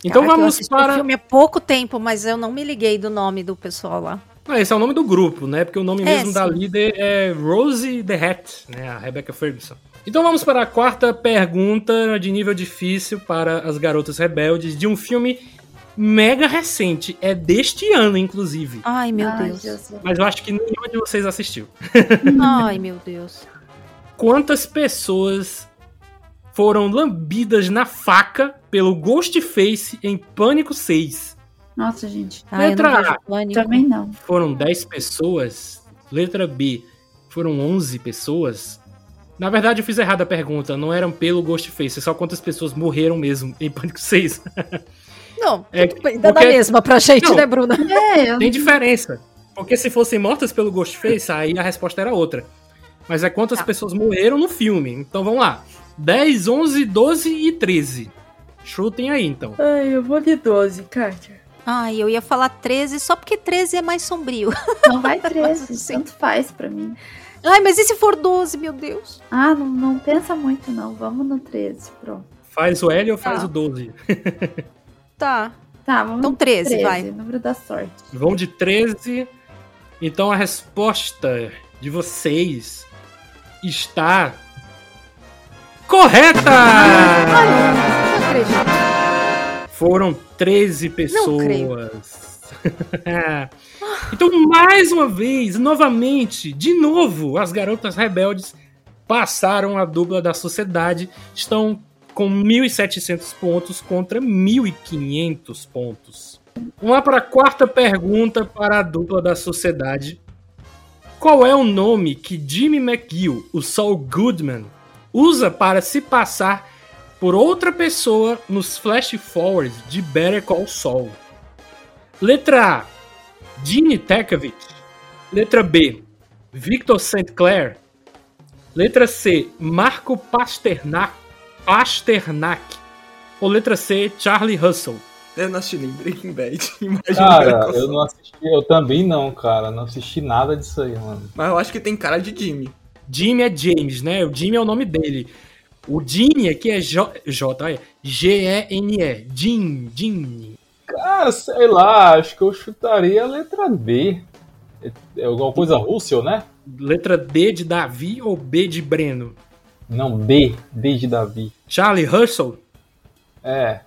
Speaker 5: Então
Speaker 6: Caraca, eu
Speaker 5: vamos
Speaker 6: o
Speaker 5: para.
Speaker 6: filme há pouco tempo, mas eu não me liguei do nome do pessoal lá.
Speaker 5: Ah, esse é o nome do grupo, né? Porque o nome
Speaker 6: É,
Speaker 5: mesmo da
Speaker 6: sim.
Speaker 5: líder é Rosie the Hat, né? A Rebecca Ferguson. Então vamos para a quarta pergunta de nível difícil para as garotas rebeldes de um filme mega recente. É deste ano, inclusive.
Speaker 6: Ai, meu
Speaker 8: Ai,
Speaker 6: Deus.
Speaker 8: Jesus.
Speaker 5: Mas eu acho que nenhuma de vocês assistiu.
Speaker 6: Ai, meu Deus.
Speaker 5: Quantas pessoas foram lambidas na faca pelo Ghostface em Pânico 6?
Speaker 8: Nossa, gente.
Speaker 6: Ai, eu
Speaker 5: Letra
Speaker 6: não
Speaker 5: A.
Speaker 8: Também não.
Speaker 5: foram 10 pessoas. Letra B, foram 11 pessoas. Na verdade, eu fiz errado a pergunta. Não eram pelo Ghostface, é só quantas pessoas morreram mesmo em Pânico 6.
Speaker 6: Não,
Speaker 5: É,
Speaker 6: dá
Speaker 5: porque-
Speaker 6: na mesma pra gente,
Speaker 5: Não.
Speaker 6: né, Bruna?
Speaker 8: É, eu
Speaker 5: Tem diferença. Porque se fossem mortas pelo Ghostface, aí a resposta era outra. Mas é quantas
Speaker 6: Tá.
Speaker 5: pessoas morreram no filme. Então vamos lá. 10, 11, 12 e 13. Chutem aí, então.
Speaker 8: Ai, eu vou de 12, Kátia.
Speaker 6: Ai, eu ia falar 13 só porque 13 é mais sombrio.
Speaker 8: Não vai 13,
Speaker 6: Sim.
Speaker 8: tanto faz pra mim.
Speaker 6: Ai, mas e se for 12, meu Deus?
Speaker 8: Ah, não, não pensa muito não, vamos no 13, pronto.
Speaker 5: Faz o L ou faz
Speaker 6: Tá.
Speaker 5: o 12?
Speaker 6: Tá.
Speaker 8: Tá, vamos
Speaker 6: Então
Speaker 8: no
Speaker 6: 13, vai.
Speaker 8: número da sorte.
Speaker 5: Vão de 13. Então a resposta de vocês está correta!
Speaker 6: Não acredito.
Speaker 5: Foram 13
Speaker 6: Não creio.
Speaker 5: pessoas. então, mais uma vez, novamente, de novo, as garotas rebeldes passaram a dupla da sociedade. Estão com 1.700 pontos contra 1.500 pontos. Vamos para a quarta pergunta para a dupla da sociedade. Qual é o nome que Jimmy McGill, o Saul Goodman, usa para se passar por outra pessoa nos flash forwards de Better Call Saul? Letra A, Gene Tekovich. Letra B, Victor St. Clair. Letra C, Marco Pasternak. Pasternak. Ou letra C, Charlie Russell.
Speaker 2: Eu não assisti nem Breaking Bad. Imagina
Speaker 7: Cara, eu não assisti, eu também não, cara. Não assisti nada disso aí, mano.
Speaker 2: Mas eu acho que tem cara de Jimmy.
Speaker 5: Jimmy é James, né? O Jimmy é o nome dele. O Gene aqui é J, J G-E-N-E. Jim, Jim.
Speaker 7: Cara, sei lá, acho que eu chutaria a letra D. É, alguma coisa Russell, né?
Speaker 5: Letra D de Davi ou B de Breno?
Speaker 7: Não, D. D de Davi.
Speaker 5: Charlie Russell?
Speaker 7: É.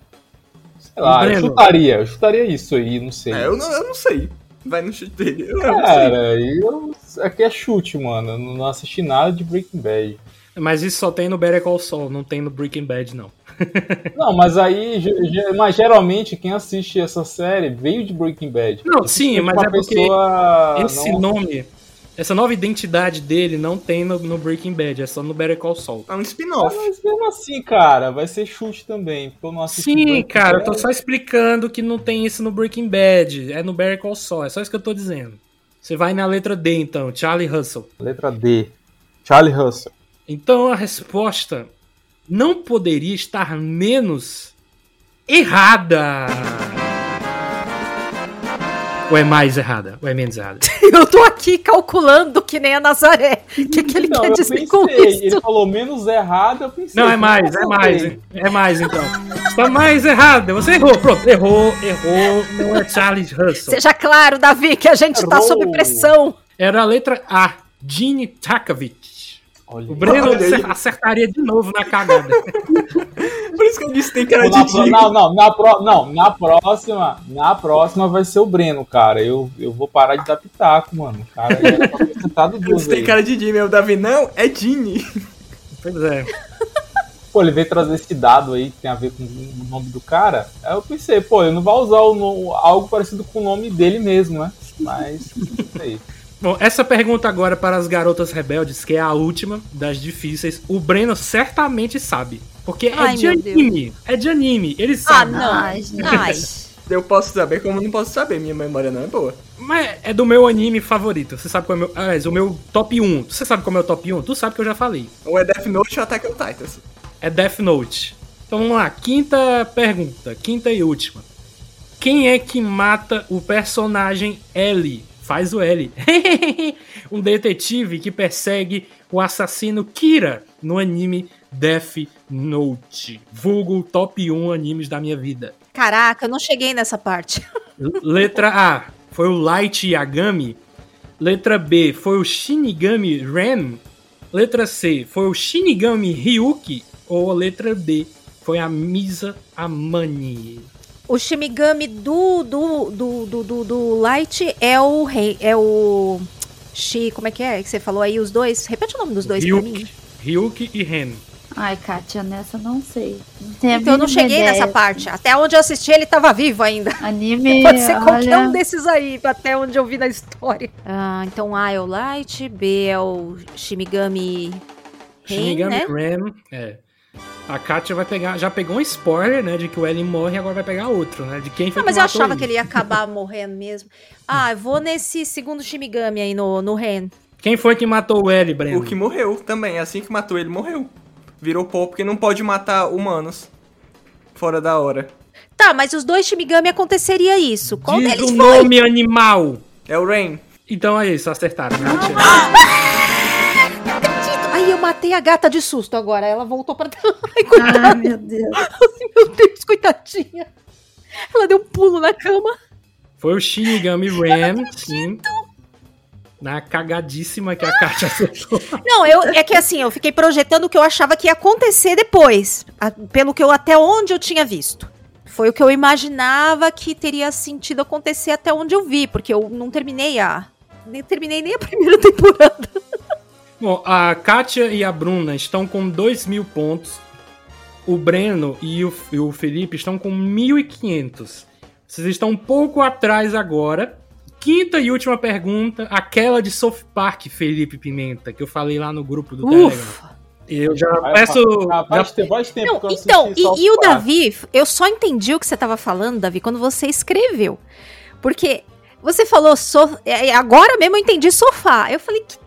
Speaker 7: Sei lá, eu chutaria. Eu chutaria isso aí, não sei.
Speaker 2: É, eu não, eu não sei. Vai no chute dele. Eu não sei.
Speaker 7: Cara, eu, aqui é chute, mano. Eu não assisti nada de Breaking Bad.
Speaker 5: Mas isso só tem no Better Call Saul, não tem no Breaking Bad, não.
Speaker 7: Não, mas aí, mas geralmente quem assiste essa série veio de Breaking Bad.
Speaker 5: Não, sim, mas é porque
Speaker 7: pessoa
Speaker 5: esse
Speaker 7: não-
Speaker 5: nome, essa nova identidade dele não tem no, no Breaking Bad, é só no Better Call Saul.
Speaker 2: É um spin-off.
Speaker 7: Mas mesmo assim, cara, vai ser chute também, porque eu não assisti
Speaker 5: Sim,
Speaker 7: Breaking
Speaker 5: cara, eu tô
Speaker 7: Bad.
Speaker 5: só explicando que não tem isso no Breaking Bad, é no Better Call Saul, é só isso que eu tô dizendo. Você vai na letra D, então, Charlie Russell.
Speaker 7: Letra D. Charlie Russell.
Speaker 5: Então a resposta não poderia estar menos errada. Ou é mais errada? Ou é menos errada?
Speaker 6: Eu tô aqui calculando que nem a Nazaré. O que, que ele
Speaker 7: Não,
Speaker 6: quer dizer com
Speaker 7: pensei,
Speaker 6: isso?
Speaker 7: Ele falou menos errado, eu pensei.
Speaker 5: Não, é mais, é mais, é mais então. Está mais errada. Você errou, pronto, errou, errou. Não é Charles Russell.
Speaker 6: Seja claro, Davi, que a gente tá
Speaker 7: Errou.
Speaker 6: sob pressão.
Speaker 5: Era a letra A, Gene Takovich.
Speaker 7: Olha.
Speaker 5: O Breno
Speaker 2: Olha
Speaker 5: acertaria de novo na cagada.
Speaker 2: Por isso que eu disse que tem cara
Speaker 7: na
Speaker 2: de
Speaker 7: pro-
Speaker 2: Jimmy.
Speaker 7: não, não, na, pro- não, na próxima, na próxima vai ser o Breno, cara. Eu, eu vou parar de dar pitaco, mano. Cara, era pra ter sentado duas
Speaker 2: Você tem cara de Jimmy. O Davi, não, é Ginny.
Speaker 5: pois é.
Speaker 7: Pô, ele veio trazer esse dado aí que tem a ver com o nome do cara. Aí eu pensei, pô, ele não vai usar o algo parecido com o nome dele mesmo, né? Mas, não sei.
Speaker 5: Bom, essa pergunta agora para as garotas rebeldes, que é a última das difíceis, o Breno certamente sabe. Porque é
Speaker 6: Ai,
Speaker 5: de
Speaker 6: meu Deus.
Speaker 5: anime. É de anime. Ele
Speaker 6: Ah,
Speaker 5: sabe.
Speaker 6: não.
Speaker 8: Ai, gente.
Speaker 6: Ai.
Speaker 2: Eu posso saber como não posso saber. Minha memória não é boa.
Speaker 5: Mas é do meu anime favorito. Você sabe qual é o meu. Aliás, o meu top 1. Você sabe qual é o meu top 1? Tu sabe que eu já falei.
Speaker 2: Ou é Death Note ou Attack on Titans.
Speaker 5: É Death Note. Então vamos lá. Quinta pergunta. Quinta e última. Quem é que mata o personagem L? Faz o L. um detetive que persegue o assassino Kira no anime Death Note. Vulgo top 1 animes da minha vida.
Speaker 6: Caraca, eu não cheguei nessa parte.
Speaker 5: Letra A foi o Light Yagami. Letra B foi o Shinigami Ren. Letra C foi o Shinigami Ryuki. Ou a letra D foi a Misa Amani.
Speaker 6: O Shimigami do, do, do, do, do, do Light é o rei. É o. Shi, como é que é que você falou aí? Os dois? Repete o nome dos dois pra mim.
Speaker 5: Ryuki, Ryuki e Ren.
Speaker 8: Ai, Kátia, nessa não sei. Não
Speaker 6: Então eu não cheguei
Speaker 8: ideia,
Speaker 6: nessa parte. Até onde eu assisti, ele tava vivo ainda.
Speaker 8: Anime,
Speaker 6: Pode ser qualquer
Speaker 8: olha,
Speaker 6: um desses aí, até onde eu vi na história. Ah, então A é o Light, B é o Shimigami Ren,
Speaker 5: Shinigami
Speaker 6: né?
Speaker 5: Ren. É. A Katia vai pegar. Já pegou um spoiler, né? De que o Ellen morre e agora vai pegar outro, né? De quem foi
Speaker 6: Não, mas
Speaker 5: que
Speaker 6: eu achava que ele ia acabar morrendo mesmo. Ah, eu vou nesse segundo Shimigami aí no, no Ren.
Speaker 5: Quem foi que matou o L, Breno?
Speaker 2: O que morreu também. Assim que matou ele, morreu. Virou pó porque não pode matar humanos. Fora da hora.
Speaker 6: Tá, mas os dois Shimigami aconteceria isso. Qual
Speaker 5: Diz
Speaker 6: deles
Speaker 5: o
Speaker 6: foi?
Speaker 5: nome animal.
Speaker 2: É o Rain.
Speaker 5: Então é isso, acertaram. né?
Speaker 6: Matei a gata de susto agora. Ela voltou pra trás. Ai, coitada.
Speaker 8: Ai, meu Deus.
Speaker 6: Meu Deus, coitadinha. Ela deu um pulo na cama.
Speaker 5: Foi o Shinigami Ren, sim. Na cagadíssima que a Katia acertou.
Speaker 6: Não, eu, é que assim, eu fiquei projetando o que eu achava que ia acontecer depois. a- pelo que eu até onde eu tinha visto. Foi o que eu imaginava que teria sentido acontecer até onde eu vi, porque eu não terminei a. Nem terminei nem a primeira temporada.
Speaker 5: Bom, a Kátia e a Bruna estão com 2 mil pontos. O Breno e o, e o Felipe estão com 1.500. Vocês estão um pouco atrás agora. Quinta e última pergunta, aquela de South Park, Felipe Pimenta, que eu falei lá no grupo do Telegram.
Speaker 6: Ufa.
Speaker 5: Eu já peço.
Speaker 7: Faz,
Speaker 5: já-
Speaker 7: faz tempo
Speaker 6: Não,
Speaker 7: que eu
Speaker 6: então, e, e o. Davi, eu só entendi o que você tava falando, Davi, quando você escreveu. Porque você falou, so, é, agora mesmo eu entendi sofá. Eu falei, que,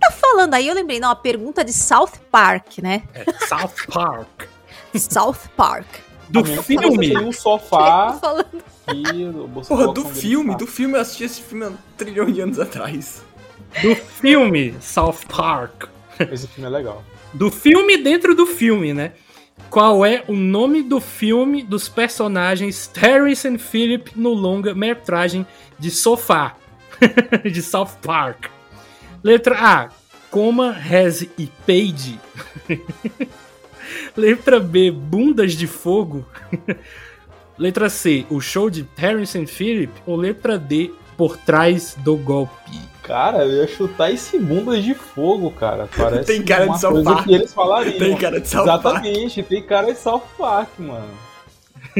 Speaker 6: tá falando? Aí eu lembrei, não, a pergunta de South Park, né?
Speaker 5: é, South Park.
Speaker 6: South Park.
Speaker 5: Do
Speaker 7: A minha
Speaker 5: filme.
Speaker 7: Tem um sofá
Speaker 6: Tô falando.
Speaker 7: e
Speaker 2: Porra, do filme.
Speaker 7: tá.
Speaker 2: Do filme eu assisti esse filme há um trilhão de anos atrás.
Speaker 5: Do filme South Park.
Speaker 7: Esse filme é legal.
Speaker 5: Do filme dentro do filme, né? Qual é o nome do filme dos personagens Terrence e Philip no longa-metragem de sofá de South Park? Letra A, Coma, Reze e Paige. Letra B, Bundas de Fogo. Letra C, O Show de e Philip. Ou letra D, Por Trás do Golpe.
Speaker 7: Cara, eu ia chutar esse bunda de fogo, cara. Parece
Speaker 2: Tem cara de South Park.
Speaker 7: que eles falariam.
Speaker 2: Tem cara de South Park.
Speaker 7: Exatamente, tem cara de South Park, mano.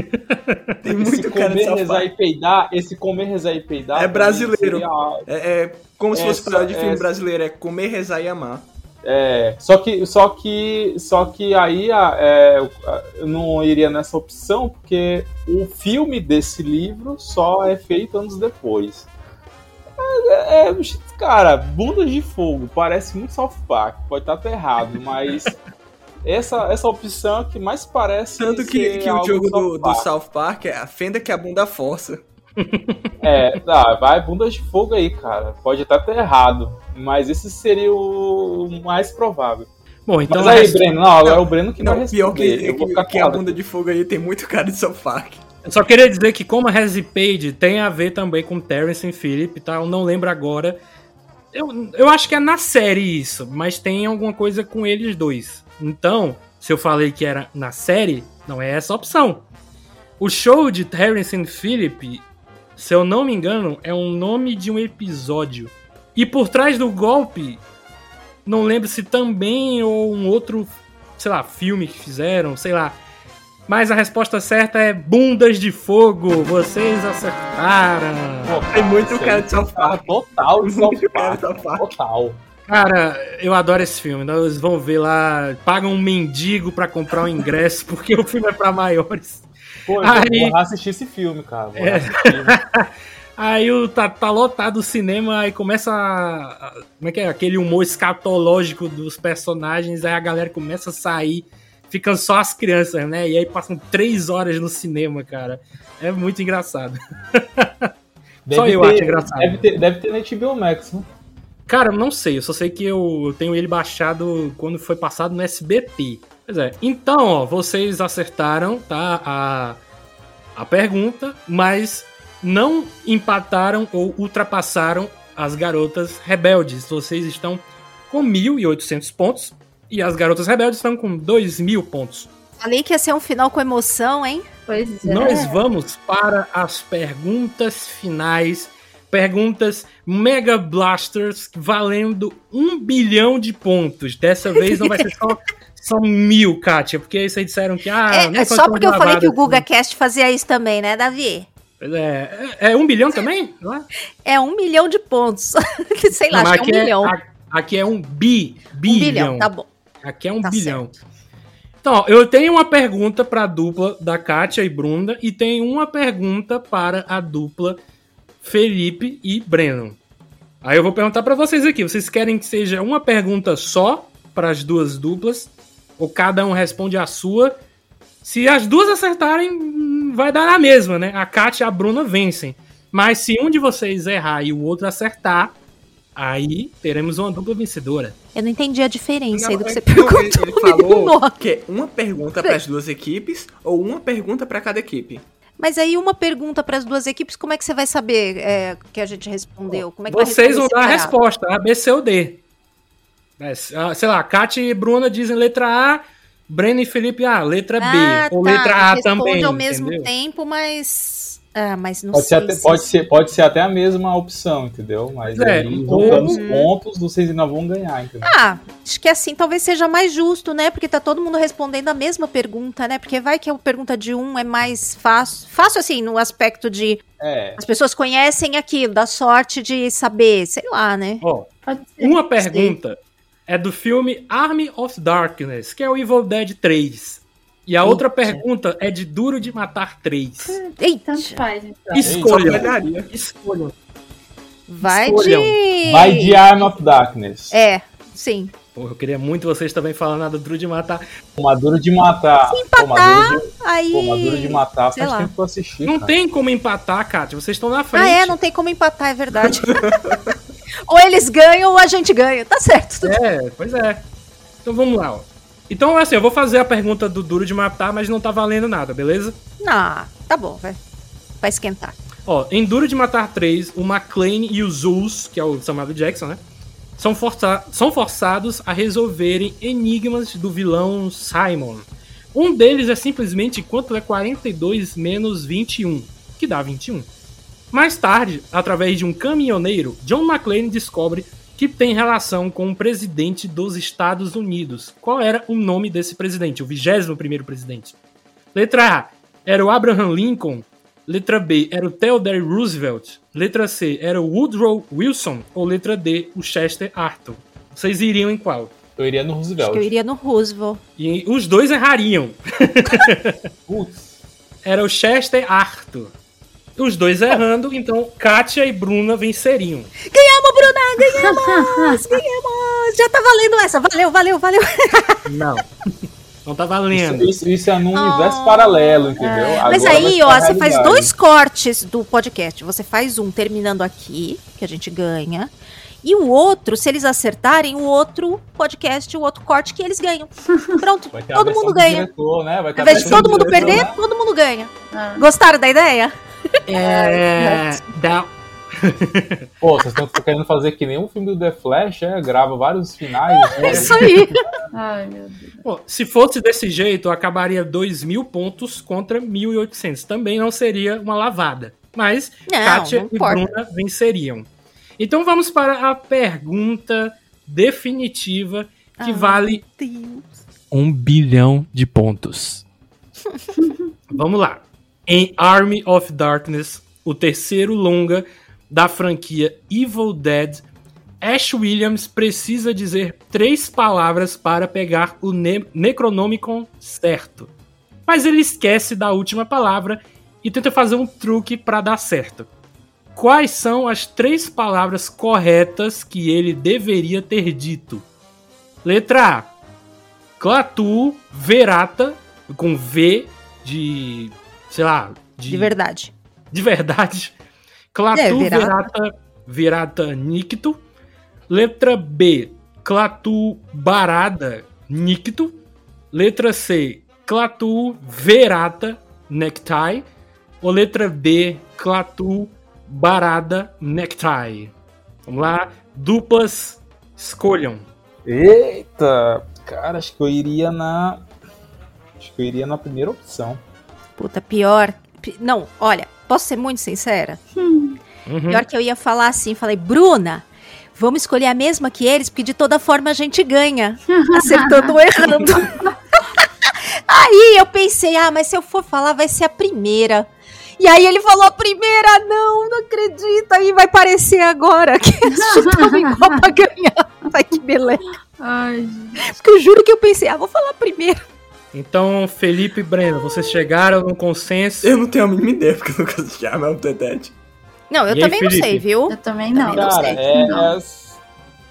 Speaker 2: Tem
Speaker 7: esse
Speaker 2: muito cara de
Speaker 7: comer, rezar e peidar, esse comer, rezar e peidar.
Speaker 2: É brasileiro.
Speaker 7: seria-
Speaker 2: É, é como se fosse parada de filme
Speaker 7: é-
Speaker 2: brasileiro. É comer, rezar e amar.
Speaker 7: É, só que, só que, só que aí é, eu- eu não iria nessa opção porque o filme desse livro só é feito anos depois. É, é, cara, bundas de fogo parece muito South Park, pode estar até errado, mas essa, essa opção é que mais parece.
Speaker 2: Tanto que,
Speaker 7: ser
Speaker 2: que o
Speaker 7: algo
Speaker 2: jogo do, do. South Park é a fenda que a bunda força.
Speaker 7: É, tá, vai bundas de fogo aí, cara. Pode estar até errado, mas esse seria o mais provável.
Speaker 5: Bom, então
Speaker 7: mas aí,
Speaker 5: resta-
Speaker 7: Breno, não, agora é o Breno que vai
Speaker 2: Não,
Speaker 7: responder.
Speaker 2: pior que,
Speaker 7: eu vou
Speaker 2: que,
Speaker 7: ficar
Speaker 2: que a bunda de fogo aí tem muito cara de South Park.
Speaker 5: Eu só queria dizer que como a Resi Page tem a ver também com Terrence e Philip, tá? Eu não lembro agora Eu, eu acho que é na série isso, mas tem alguma coisa com eles dois. Então, se eu falei que era na série, não é essa a opção. O show de Terrence and Phillip, se eu não me engano, é um nome de um episódio. E por trás do golpe, não lembro se também ou um outro, sei lá, filme que fizeram, sei lá. Mas a resposta certa é Bundas de Fogo. Vocês acertaram.
Speaker 2: Tem muito cara de Park.
Speaker 7: Total de. Total.
Speaker 5: Cara, eu adoro esse filme. Então, Eles vão ver lá, pagam um mendigo pra comprar um ingresso, porque o filme é pra maiores.
Speaker 7: Pô, eu
Speaker 5: Aí-
Speaker 7: vou assistir esse filme, cara. Vou
Speaker 5: É.
Speaker 7: assistir.
Speaker 5: Aí o, tá, tá lotado o cinema, aí começa a, a- Como é que é? Aquele humor escatológico dos personagens, aí a galera começa a sair, ficam só as crianças, né? E aí passam três horas no cinema, cara. É muito engraçado. Só eu acho engraçado.
Speaker 7: Deve ter, deve ter na HBO Max, né?
Speaker 5: Cara, não sei, eu só sei que eu tenho ele baixado quando foi passado no SBT. Pois é. Então, ó, vocês acertaram, tá? A, a pergunta, mas não empataram ou ultrapassaram as garotas rebeldes. Vocês estão com 1.800 pontos e as garotas rebeldes estão com 2.000 pontos.
Speaker 6: Falei que ia ser um final com emoção, hein?
Speaker 8: Pois é.
Speaker 5: Nós vamos para as perguntas finais. Perguntas Mega Blasters valendo um bilhão de pontos. Dessa vez não vai ser só, só mil, Kátia, porque aí vocês disseram que. Ah,
Speaker 6: é, é
Speaker 5: foi
Speaker 6: só porque eu falei que o
Speaker 5: assim.
Speaker 6: Guga Cast fazia isso também, né, Davi?
Speaker 5: É, é, é um bilhão também? É?
Speaker 6: É um milhão de pontos. Sei lá,
Speaker 5: Não,
Speaker 6: acho que é um milhão.
Speaker 5: a- aqui é um bi,
Speaker 6: um
Speaker 5: bilhão.
Speaker 6: bilhão, tá bom.
Speaker 5: Aqui é um
Speaker 6: Tá
Speaker 5: bilhão. Então, ó, eu tenho uma pergunta para a dupla da Kátia e Brunda e tenho uma pergunta para a dupla Felipe e Breno. Aí eu vou perguntar para vocês aqui. Vocês querem que seja uma pergunta só para as duas duplas? Ou cada um responde a sua? Se as duas acertarem, hum, vai dar na mesma, né? A Kátia e a Bruna vencem. Mas se um de vocês errar e o outro acertar, aí teremos uma dupla vencedora.
Speaker 6: Eu não entendi a diferença aí do que você
Speaker 2: Não,
Speaker 6: perguntou.
Speaker 2: ele, falou que é uma pergunta para as duas equipes ou uma pergunta para cada equipe.
Speaker 6: Mas aí uma pergunta para as duas equipes, como é que você vai saber é, que a gente respondeu? Como é que
Speaker 5: Vocês vão dar a resposta, A, B, C ou D. É, ah, sei lá, Kátia e Bruna dizem letra A, Breno e Felipe A, letra
Speaker 6: Ah,
Speaker 5: B. Ou
Speaker 6: tá,
Speaker 5: letra A também.
Speaker 6: ao mesmo
Speaker 5: entendeu?
Speaker 6: tempo, mas... Ah, mas não
Speaker 7: Pode ser,
Speaker 6: sei
Speaker 7: até,
Speaker 6: se-
Speaker 7: pode, ser, pode ser até a mesma opção, entendeu? Mas
Speaker 5: É,
Speaker 7: aí,
Speaker 5: ou-
Speaker 7: juntando os pontos, vocês ainda vão ganhar, entendeu?
Speaker 6: Ah, acho que assim talvez seja mais justo, né? Porque tá todo mundo respondendo a mesma pergunta, né? Porque vai que a pergunta de um é mais fácil. Fácil, assim, no aspecto de
Speaker 7: É.
Speaker 6: as pessoas conhecem aquilo, da sorte de saber, sei lá, né?
Speaker 8: Ser.
Speaker 5: uma pergunta é do filme Army of Darkness, que é o Evil Dead 3. E a outra pergunta é de Duro de Matar 3.
Speaker 6: Eita,
Speaker 8: Tanto faz, então.
Speaker 5: Escolham.
Speaker 2: Olharia.
Speaker 5: Escolham.
Speaker 6: vai
Speaker 5: escolham.
Speaker 6: de.
Speaker 7: Vai de Arm of Darkness.
Speaker 6: É, sim.
Speaker 5: Pô, eu queria muito vocês também falando nada do Duro de Matar.
Speaker 7: Maduro de matar. Pô, Maduro de,
Speaker 6: Aí.
Speaker 7: pô, Maduro de matar
Speaker 6: sei
Speaker 7: faz
Speaker 6: lá.
Speaker 7: tempo que eu assisti.
Speaker 5: Não
Speaker 7: cara.
Speaker 5: tem como empatar, Kátia. Vocês estão na frente.
Speaker 6: Ah, é, não tem como empatar, é verdade. ou eles ganham ou a gente ganha. Tá certo. tudo
Speaker 5: É, pois é. Então vamos lá, ó. Então, assim, eu vou fazer a pergunta do Duro de Matar, mas não tá valendo nada, beleza?
Speaker 6: Ah, tá bom, vai. Vai esquentar.
Speaker 5: Ó, em Duro de Matar 3, o McClane e o Zeus, que é o Samuel L. Jackson, né? São, força são forçados a resolverem enigmas do vilão Simon. Um deles é simplesmente quanto é 42 menos 21, que dá 21. Mais tarde, através de um caminhoneiro, John McClane descobre que tem relação com o presidente dos Estados Unidos. Qual era o nome desse presidente? O 21º presidente. Letra A era o Abraham Lincoln. Letra B era o Theodore Roosevelt. Letra C era o Woodrow Wilson. Ou letra D, o Chester Arthur. Vocês iriam em qual?
Speaker 7: Eu iria no
Speaker 6: Acho
Speaker 7: Roosevelt.
Speaker 6: que eu iria no Roosevelt.
Speaker 5: E os dois errariam.
Speaker 7: Putz.
Speaker 5: Era o Chester Arthur. Os dois errando, então Kátia e Bruna venceriam.
Speaker 6: Ganhamos, Bruna! Ganhamos! ganhamos! Já tá valendo essa. Valeu, valeu, valeu.
Speaker 5: Não. Não tá valendo.
Speaker 7: isso- isso é num
Speaker 6: Oh.
Speaker 7: universo paralelo, entendeu?
Speaker 6: Mas
Speaker 7: Agora
Speaker 6: aí, ó, você faz dois cortes do podcast. Você faz um terminando aqui, que a gente ganha. E o outro, se eles acertarem, o outro podcast, o outro corte que eles ganham. Pronto, todo mundo
Speaker 7: do
Speaker 6: ganha.
Speaker 7: diretor, né? Vai ter
Speaker 6: Ao invés de todo
Speaker 7: do
Speaker 6: mundo
Speaker 7: diretor,
Speaker 6: perder,
Speaker 7: né?
Speaker 6: todo mundo ganha.
Speaker 8: Ah.
Speaker 6: Gostaram da ideia?
Speaker 5: É. Dá,
Speaker 7: Pô, vocês estão querendo fazer que nem um filme do The Flash, é? Grava vários finais. né?
Speaker 6: É isso aí.
Speaker 8: Ai, meu Deus.
Speaker 5: Pô, se fosse desse jeito, acabaria 2 mil pontos contra 1.800. Também não seria uma lavada. Mas
Speaker 6: Não,
Speaker 5: Kátia
Speaker 6: não
Speaker 5: e
Speaker 6: importa.
Speaker 5: Bruna venceriam. Então vamos para a pergunta definitiva que
Speaker 6: Ah,
Speaker 5: vale
Speaker 6: Deus.
Speaker 5: um bilhão de pontos. Vamos lá. Em Army of Darkness, o terceiro longa da franquia Evil Dead, Ash Williams precisa dizer três palavras para pegar o ne Necronomicon certo. Mas ele esquece da última palavra e tenta fazer um truque para dar certo. Quais são as três palavras corretas que ele deveria ter dito? Letra A. Clatu Verata, com V de. Sei lá. De,
Speaker 6: De verdade.
Speaker 5: de verdade. Clatu
Speaker 6: É, Verata.
Speaker 5: Verata, Verata Nicto. Letra B. Clatu Barada Nicto. Letra C. Clatu Verata Necktie. Ou letra D. Clatu Barada Necktie. Vamos lá. Duplas escolham.
Speaker 7: Eita! Cara, acho que eu iria na. Acho que eu iria na primeira opção.
Speaker 6: Puta, pior. pi- Não, olha, posso ser muito sincera?
Speaker 5: Uhum.
Speaker 6: Pior que eu ia falar assim, falei, Bruna, vamos escolher a mesma que eles, porque de toda forma a gente ganha. Acertando ou errando. aí eu pensei, ah, mas se eu for falar, vai ser a primeira. E aí ele falou a primeira, não, não acredito. Aí vai parecer agora que eles chutavam igual pra ganhar. Ai, que beleza.
Speaker 8: Ai, gente.
Speaker 6: Porque eu juro que eu pensei, ah, vou falar a primeira.
Speaker 5: Então, Felipe e Breno, vocês chegaram num consenso.
Speaker 2: Eu não tenho a mínima ideia, porque eu nunca assisti of the Dead.
Speaker 6: Não, eu
Speaker 5: E aí,
Speaker 6: também não sei, viu?
Speaker 8: Eu também não.
Speaker 6: Também não
Speaker 7: Cara,
Speaker 6: sei.
Speaker 7: é,
Speaker 8: Não.
Speaker 7: é-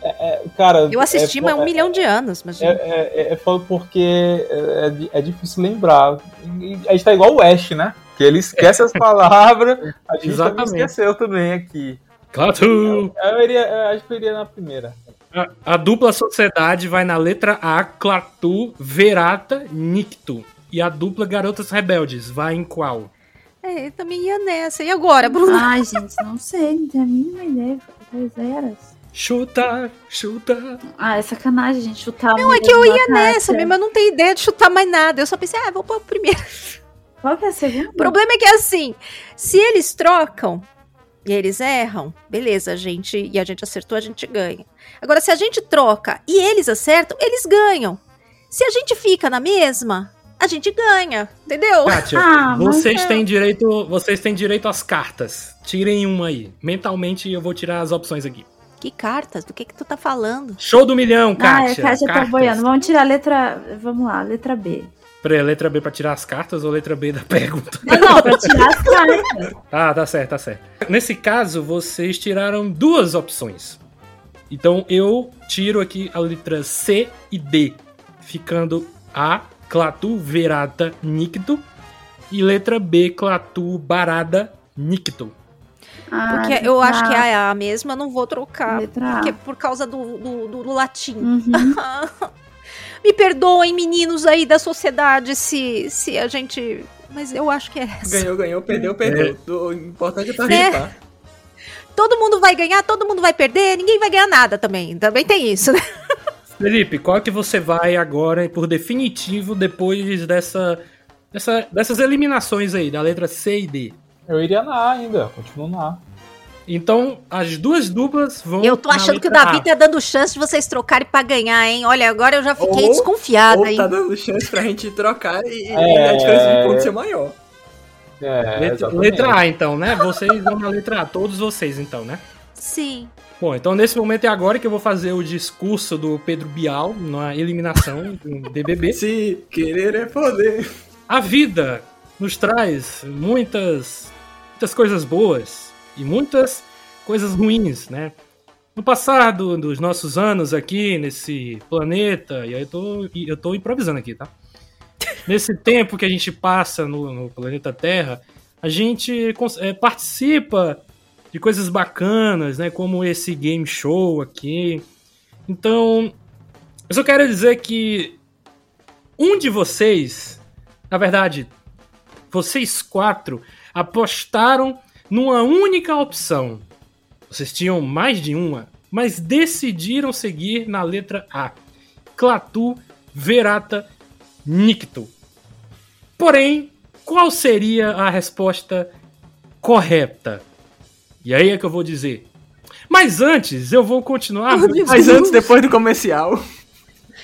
Speaker 7: é- Cara,
Speaker 6: Eu assisti,
Speaker 7: é,
Speaker 6: mas um
Speaker 7: é-
Speaker 6: milhão de anos. Mas...
Speaker 7: É, é, é, é foda porque é, é di- é difícil lembrar. A gente tá igual o Ash, né? Que ele esquece as palavras. A gente
Speaker 5: Exatamente.
Speaker 7: esqueceu também aqui.
Speaker 5: Clatu!
Speaker 7: Eu, iria, eu acho que eu iria na primeira.
Speaker 5: A, a dupla sociedade vai na letra A, Clatu, Verata, Nicto. E a dupla Garotas Rebeldes vai em qual?
Speaker 6: É, eu também ia nessa. E agora, Bruna?
Speaker 8: Ai, gente, não sei, não tenho a mínima ideia. Das eras.
Speaker 5: Chuta, chuta.
Speaker 8: Ah, é sacanagem, gente, chutar
Speaker 6: Não, é que eu ia nessa mesmo. Eu não tenho ideia de chutar mais nada. Eu só pensei, ah, vou pôr o primeiro.
Speaker 8: Qual que é a segunda?
Speaker 6: O problema é que assim, se eles trocam e eles erram, beleza, a gente e a gente acertou, a gente ganha. Agora, se a gente troca e eles acertam, eles ganham. Se a gente fica na mesma, a gente ganha, entendeu?
Speaker 5: Kátia,
Speaker 8: Ah,
Speaker 5: vocês
Speaker 6: é.
Speaker 5: têm direito. Vocês têm direito às cartas. Tirem uma aí. Mentalmente eu vou tirar as opções aqui.
Speaker 6: Que cartas? Do que que tu tá falando?
Speaker 5: Show do milhão,
Speaker 8: Ah,
Speaker 5: Kátia.
Speaker 8: a Kátia tá
Speaker 5: Cartas.
Speaker 8: boiando. Vamos tirar a letra. Vamos lá, letra B.
Speaker 5: Peraí, letra B pra tirar as cartas ou letra B da pergunta?
Speaker 8: Não, não, pra tirar as cartas.
Speaker 5: Ah, tá certo, tá certo. Nesse caso, vocês tiraram duas opções. Então eu tiro aqui a letra C e D, ficando A, Clatu Verata Nicto, e letra B, Clatu Barada Nicto.
Speaker 8: Ah,
Speaker 6: Porque eu acho que é a mesma, não vou trocar.
Speaker 8: Letra A.
Speaker 6: Porque por causa do, do, do- do latim.
Speaker 8: Uhum.
Speaker 6: Me perdoem, meninos aí da sociedade, se, se a gente. Mas eu acho que é essa.
Speaker 2: Ganhou, ganhou, perdeu, perdeu. O importante é
Speaker 6: É.
Speaker 2: participar.
Speaker 6: Todo mundo vai ganhar, todo mundo vai perder, ninguém vai ganhar nada também. Também tem isso, né?
Speaker 5: Felipe, qual que você vai agora, por definitivo, depois dessa, dessa- dessas eliminações aí, da letra C e D?
Speaker 7: Eu iria na A ainda, continuo na A.
Speaker 5: Então, as duas duplas vão.
Speaker 6: Eu tô achando que o Davi
Speaker 5: A.
Speaker 6: tá dando chance de vocês trocarem pra ganhar, hein? Olha, agora eu já fiquei
Speaker 2: Ou-
Speaker 6: desconfiada,
Speaker 2: Ou
Speaker 6: hein?
Speaker 2: tá dando chance pra gente trocar e, e
Speaker 7: É.
Speaker 2: a diferença de pontos ser maior.
Speaker 7: É,
Speaker 5: Letra,
Speaker 7: exatamente.
Speaker 5: letra A, então, né? Vocês vão na letra A, todos vocês, então, né?
Speaker 6: Sim.
Speaker 5: Bom, então nesse momento é agora que eu vou fazer o discurso do Pedro Bial na eliminação do BBB.
Speaker 2: Se querer é poder.
Speaker 5: A vida nos traz muitas, muitas coisas boas e muitas coisas ruins, né? No passado dos nossos anos aqui nesse planeta, e aí eu tô, eu tô improvisando aqui, tá? Nesse tempo que a gente passa no, no planeta Terra, a gente eh, participa de coisas bacanas, né? Como esse game show aqui. Então, eu só quero dizer que um de vocês, na verdade, vocês quatro, apostaram numa única opção. Vocês tinham mais de uma, mas decidiram seguir na letra A. Clatu, Verata, Nicto. Porém, qual seria a resposta correta? E aí é que eu vou dizer. Mas antes, eu vou continuar.
Speaker 2: Mas antes, depois do comercial.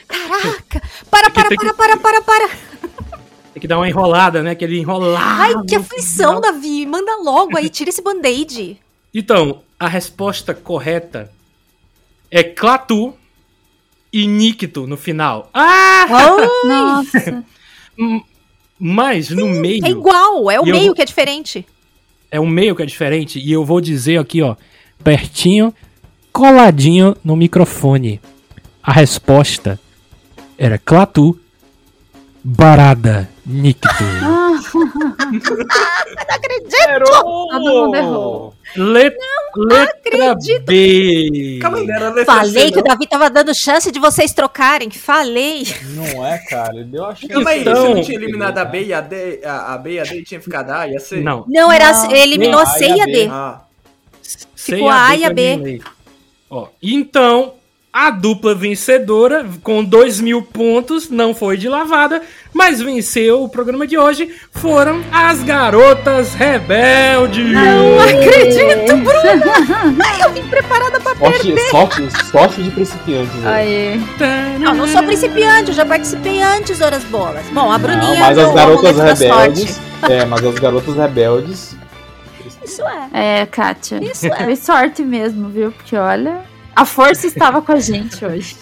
Speaker 6: Caraca! Para, para,
Speaker 5: tem que-
Speaker 6: para, para, para, para!
Speaker 5: Tem que dar uma enrolada, né? Aquele enrolar.
Speaker 6: Ai, que aflição, Davi! Manda logo aí, tira esse band-aid.
Speaker 5: Então, a resposta correta é Clatu e Nicto no final. Ah!
Speaker 8: Nossa.
Speaker 5: Mas no meio.
Speaker 6: É igual, é o meio
Speaker 5: vou-
Speaker 6: que é diferente.
Speaker 5: É o meio que é diferente. E eu vou dizer aqui, ó. Pertinho, coladinho no microfone. A resposta era Clatu, Barada, Nicto.
Speaker 8: Todo mundo errou.
Speaker 5: Let letra
Speaker 6: acredito.
Speaker 5: B.
Speaker 2: Não era a letra
Speaker 6: Falei
Speaker 2: C,
Speaker 6: que o
Speaker 2: não?
Speaker 6: Davi tava dando chance de vocês trocarem. Falei.
Speaker 7: Não é, cara. Ele deu a chance.
Speaker 2: Calma aí,
Speaker 5: Então-
Speaker 2: você não tinha eliminado a B e a D, a, a B e a D tinha ficado a A e a C?
Speaker 5: Não.
Speaker 6: Não, era
Speaker 8: Não.
Speaker 6: ele eliminou
Speaker 7: A
Speaker 6: C
Speaker 7: e a
Speaker 6: a. D.
Speaker 2: Ah,
Speaker 5: C
Speaker 6: Ficou a A e a B.
Speaker 5: Ó, então, a dupla vencedora, com 2 mil pontos, não foi de lavada, mas venceu o programa de hoje, foram as Garotas Rebeldes.
Speaker 6: Não acredito, Bruna! Ai, eu vim preparada pra
Speaker 7: Sorte, sorte, sorte de principiantes. né?
Speaker 8: Aí.
Speaker 6: Não, não sou principiante, eu já participei antes, horas bolas. Bom, a Bruninha.
Speaker 7: Não, mas
Speaker 6: no
Speaker 7: as garotas
Speaker 6: momento da
Speaker 7: rebeldes. É, mas as garotas rebeldes.
Speaker 6: Isso é.
Speaker 8: É, Kátia.
Speaker 6: Isso é.
Speaker 8: Foi sorte mesmo, viu? Porque olha, a força estava com a gente hoje.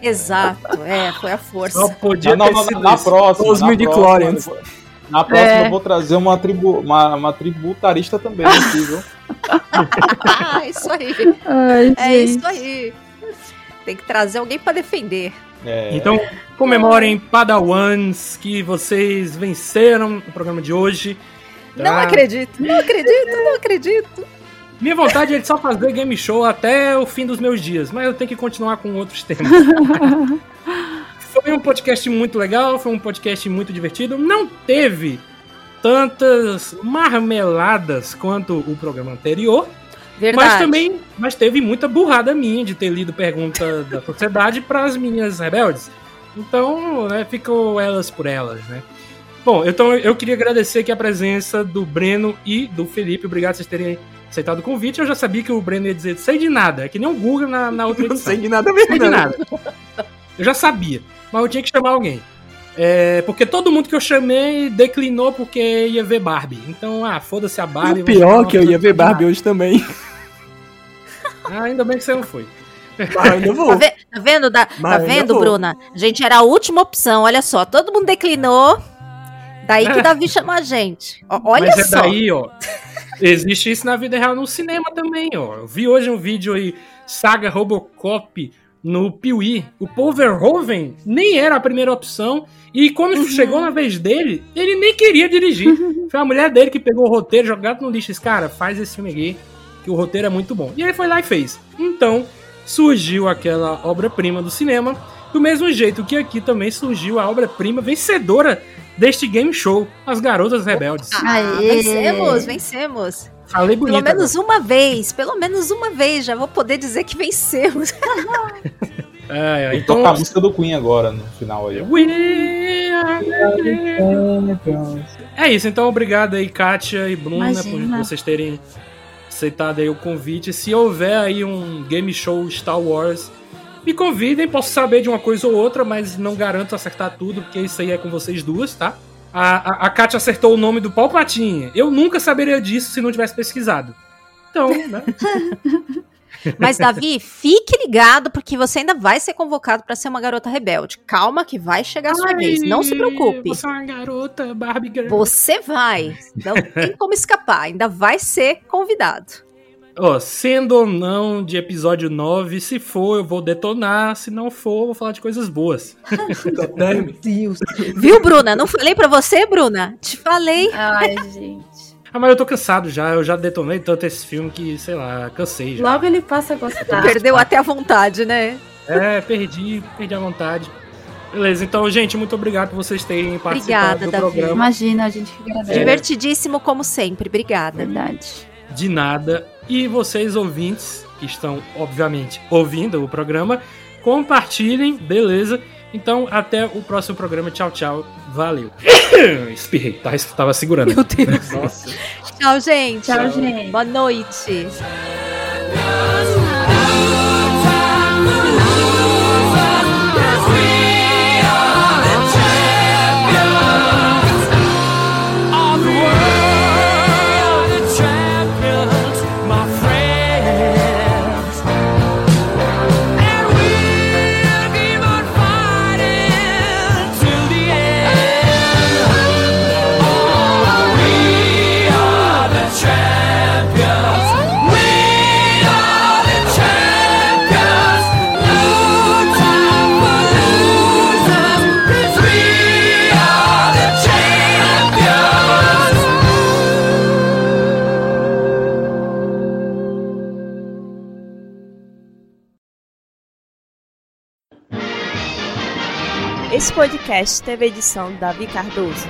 Speaker 6: Exato, é, foi a força.
Speaker 5: Só podia
Speaker 7: Não, não,
Speaker 5: ter
Speaker 7: não,
Speaker 5: sido
Speaker 7: na
Speaker 5: isso.
Speaker 7: próxima.
Speaker 2: Os
Speaker 7: na
Speaker 2: midi-chlorians.
Speaker 7: próxima, Na próxima
Speaker 8: É.
Speaker 7: eu vou trazer uma, tribu, uma, uma tributarista também aqui, viu?
Speaker 6: Ah, isso aí.
Speaker 8: Ai,
Speaker 6: É
Speaker 8: gente.
Speaker 6: isso aí. Tem que trazer alguém pra defender.
Speaker 7: É,
Speaker 5: Então, comemorem Padawans que vocês venceram no programa de hoje. tá?
Speaker 6: Não acredito, não acredito, não acredito.
Speaker 5: Minha vontade é de só fazer game show até o fim dos meus dias, mas eu tenho que continuar com outros temas. foi um podcast muito legal, foi um podcast muito divertido. Não teve tantas marmeladas quanto o programa anterior,
Speaker 6: Verdade.
Speaker 5: mas também mas teve muita burrada minha de ter lido pergunta da sociedade para as minhas rebeldes. Então, né, ficou elas por elas, né? Bom, então eu queria agradecer aqui a presença do Breno e do Felipe. Obrigado por vocês terem aceitado o convite. Eu já sabia que o Breno ia dizer sei de nada, é que nem o Google na, na outra
Speaker 2: não
Speaker 5: edição.
Speaker 2: sei de nada mesmo,
Speaker 5: Sei de
Speaker 2: não.
Speaker 5: nada. Eu já sabia, mas eu tinha que chamar alguém. É, porque todo mundo que eu chamei declinou porque ia ver Barbie. Então, ah, foda-se a Barbie.
Speaker 2: O pior
Speaker 5: uma
Speaker 2: que eu ia ver. Barbie hoje também.
Speaker 5: Ah, ainda bem que você não foi.
Speaker 2: Mas eu ainda
Speaker 6: Tá,
Speaker 2: vou.
Speaker 6: ve- tá vendo, da- tá vendo. Bruna? A gente era a última opção, olha só. Todo mundo declinou. Daí que o Davi chamou a gente. Olha
Speaker 5: Mas é
Speaker 6: só.
Speaker 5: daí, ó. Existe isso na vida real no cinema também, ó. Eu vi hoje um vídeo aí, Saga Robocop no Piuí. O Paul Verhoeven nem era a primeira opção. E quando
Speaker 6: Uhum.
Speaker 5: chegou na vez dele, ele nem queria dirigir. Foi a mulher dele que pegou o roteiro, jogado no lixo. Disse, cara, faz esse filme aqui, que o roteiro é muito bom. E ele foi lá e fez. Então, surgiu aquela obra-prima do cinema. Do mesmo jeito que aqui também surgiu a obra-prima vencedora deste game show, As Garotas Rebeldes.
Speaker 6: Ah,
Speaker 8: Aê.
Speaker 6: vencemos, vencemos.
Speaker 5: Falei bonito.
Speaker 6: Pelo menos uma vez, pelo menos uma vez, já vou poder dizer que vencemos.
Speaker 5: É, é,
Speaker 7: Tem que
Speaker 5: então,
Speaker 7: tocar a música do Queen agora no final aí.
Speaker 5: É isso, então obrigado aí, Kátia e Bruna,
Speaker 8: Imagina.
Speaker 5: por vocês terem aceitado aí o convite. Se houver aí um game show Star Wars, me convidem, posso saber de uma coisa ou outra, mas não garanto acertar tudo, porque isso aí é com vocês duas, tá? A, a, a Kátia acertou o nome do Palpatine. Eu nunca saberia disso se não tivesse pesquisado. Então, né?
Speaker 6: Mas, Davi, fique ligado, porque você ainda vai ser convocado pra ser uma garota rebelde. Calma que vai chegar a sua vez. Não se preocupe.
Speaker 5: Você é uma garota Barbie Girl.
Speaker 6: Você vai. Não tem como escapar. Ainda vai ser convidado.
Speaker 5: Ó, sendo ou não de episódio 9, se for, eu vou detonar. Se não for, eu vou falar de coisas boas.
Speaker 6: Deus. Viu, Bruna? Não falei pra você, Bruna? Te falei.
Speaker 8: Ai, gente.
Speaker 5: Ah, mas eu tô cansado já. Eu já detonei tanto esse filme que, sei lá, cansei já.
Speaker 8: Logo ele passa a gostar.
Speaker 6: Perdeu até a vontade, né?
Speaker 5: É, perdi, perdi a vontade. Beleza, então, gente, muito obrigado por vocês terem participado
Speaker 6: Obrigada,
Speaker 5: do
Speaker 6: Davi.
Speaker 5: programa.
Speaker 8: Imagina, a gente que agradece.
Speaker 6: Divertidíssimo como sempre. Obrigada.
Speaker 8: Verdade.
Speaker 5: De nada. E vocês ouvintes que estão, obviamente, ouvindo o programa, compartilhem, beleza? Então, até o próximo programa. Tchau, tchau. Valeu. Espirrei, tá? tava segurando.
Speaker 6: Meu Deus.
Speaker 2: Nossa.
Speaker 6: Tchau, gente.
Speaker 8: Tchau, gente.
Speaker 6: Boa noite.
Speaker 9: Podcast teve edição Davi Cardoso.